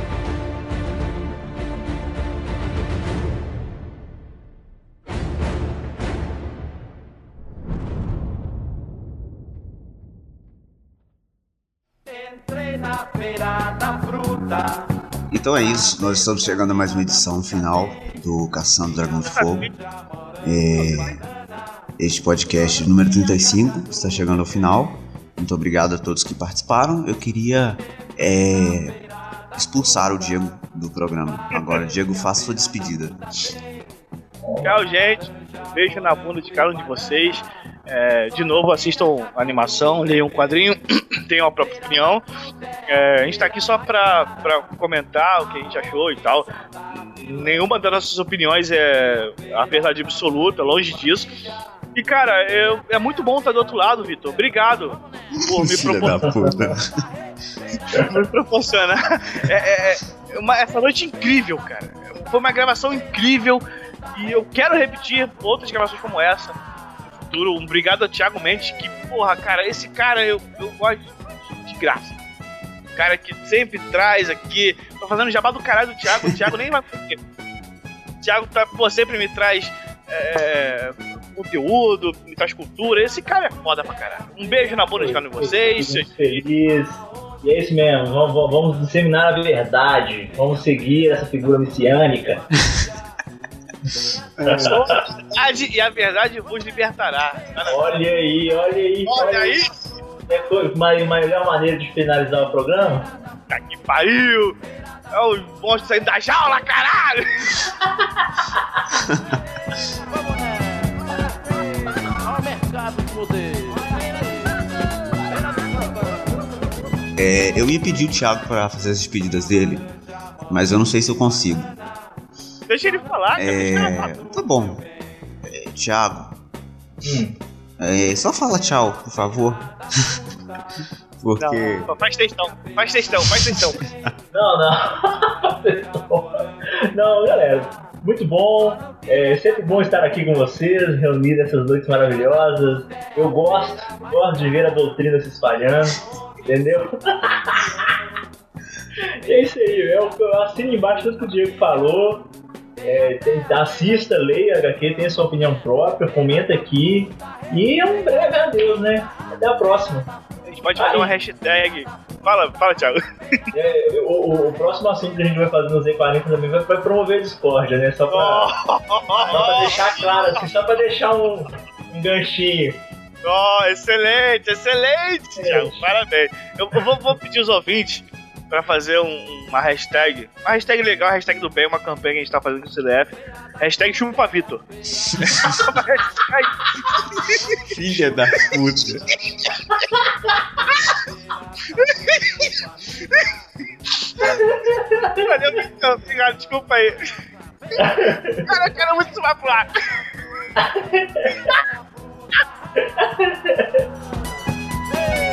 Speaker 5: Então é isso, nós estamos chegando a mais uma edição final do Caçando Dragão de Fogo. É, este podcast número 35 está chegando ao final. Muito obrigado a todos que participaram. Eu queria é, expulsar o Diego do programa. Agora, Diego, faça sua despedida.
Speaker 6: Tchau, gente. Beijo na bunda de cada um de vocês. É, de novo, assistam a animação, leiam um quadrinho, tenham a própria opinião. É, a gente tá aqui só pra, pra comentar o que a gente achou e tal. Nenhuma das nossas opiniões é a verdade absoluta, longe disso. E, cara, eu, é muito bom estar do outro lado, Vitor. Obrigado por me,
Speaker 5: Filha
Speaker 6: propor
Speaker 5: da puta.
Speaker 6: me proporcionar é, é, uma, essa noite incrível, cara. Foi uma gravação incrível e eu quero repetir outras gravações como essa futuro. Um obrigado a Thiago Mendes, que, porra, cara, esse cara eu, eu gosto de graça. O cara que sempre traz aqui. Tô fazendo jabá do caralho do Thiago, o Thiago nem vai. O Thiago tá, pô, sempre me traz. é, conteúdo, me traz cultura. Esse cara é foda pra caralho. Um beijo na bunda de cada um de vocês.
Speaker 7: Feliz. E é isso mesmo, vamos, vamos- vamos disseminar a verdade. Vamos seguir essa figura messiânica.
Speaker 6: A verdade e a verdade vos libertará.
Speaker 7: Olha aí, olha aí.
Speaker 6: Olha aí,
Speaker 7: É uma melhor maneira de finalizar o programa?
Speaker 6: tá que pariu! É o monstro saindo da jaula, caralho!
Speaker 5: É, eu ia pedir o Thiago para fazer as despedidas dele, mas eu não sei se eu consigo.
Speaker 6: Deixa ele falar,
Speaker 5: É,
Speaker 6: falar.
Speaker 5: tá bom. É, Thiago,
Speaker 7: Hum.
Speaker 5: é, só fala tchau, por favor. Porque.
Speaker 6: Não, faz textão, faz textão, faz textão.
Speaker 7: Não, não. não, galera. Muito bom. É sempre bom estar aqui com vocês, reunir essas noites maravilhosas. Eu gosto, gosto de ver a doutrina se espalhando, entendeu? é isso aí, eu, eu assino embaixo tudo que o Diego falou. É, tem- assista, leia HQ, tenha sua opinião própria, comenta aqui. E um breve adeus, né? Até a próxima.
Speaker 6: A gente pode fazer uma hashtag. Fala, fala, Thiago.
Speaker 7: É, o, o- o próximo assunto que a gente vai fazer no Z40 também vai, vai promover a discórdia, né? Só pra, só pra deixar claro, assim, só pra deixar um, um ganchinho.
Speaker 6: Oh, excelente, excelente, Thiago. Parabéns. Eu, eu vou, vou pedir os ouvintes pra fazer um- uma hashtag. Uma hashtag legal, uma hashtag do bem, uma campanha que a gente tá fazendo com o CDF. Hashtag chuva pra Vitor.
Speaker 5: Filha da puta.
Speaker 6: Valeu. Obrigado, desculpa aí. Cara, eu quero muito subir pro ar.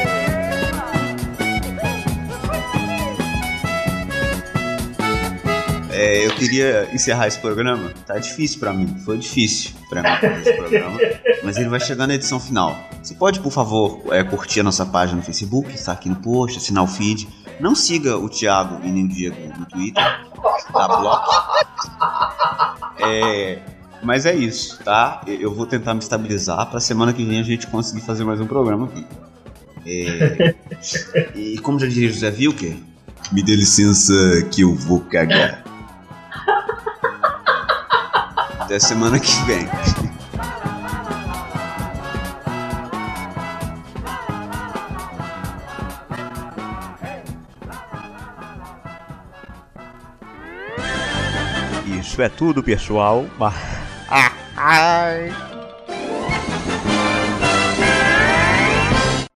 Speaker 5: É, eu queria encerrar esse programa. Tá difícil pra mim. Foi difícil pra mim fazer esse programa. Mas ele vai chegar na edição final. Você pode, por favor, é, curtir a nossa página no Facebook, está aqui no post, assinar o feed. Não siga o Thiago e nem o Diego no Twitter. Dá bloco. É, mas é isso, tá? Eu vou tentar me estabilizar pra semana que vem a gente conseguir fazer mais um programa aqui. É, e como já diria José Wilker, me dê licença que eu vou cagar. Até semana que vem.
Speaker 1: Isso é tudo, pessoal. Ah, ai.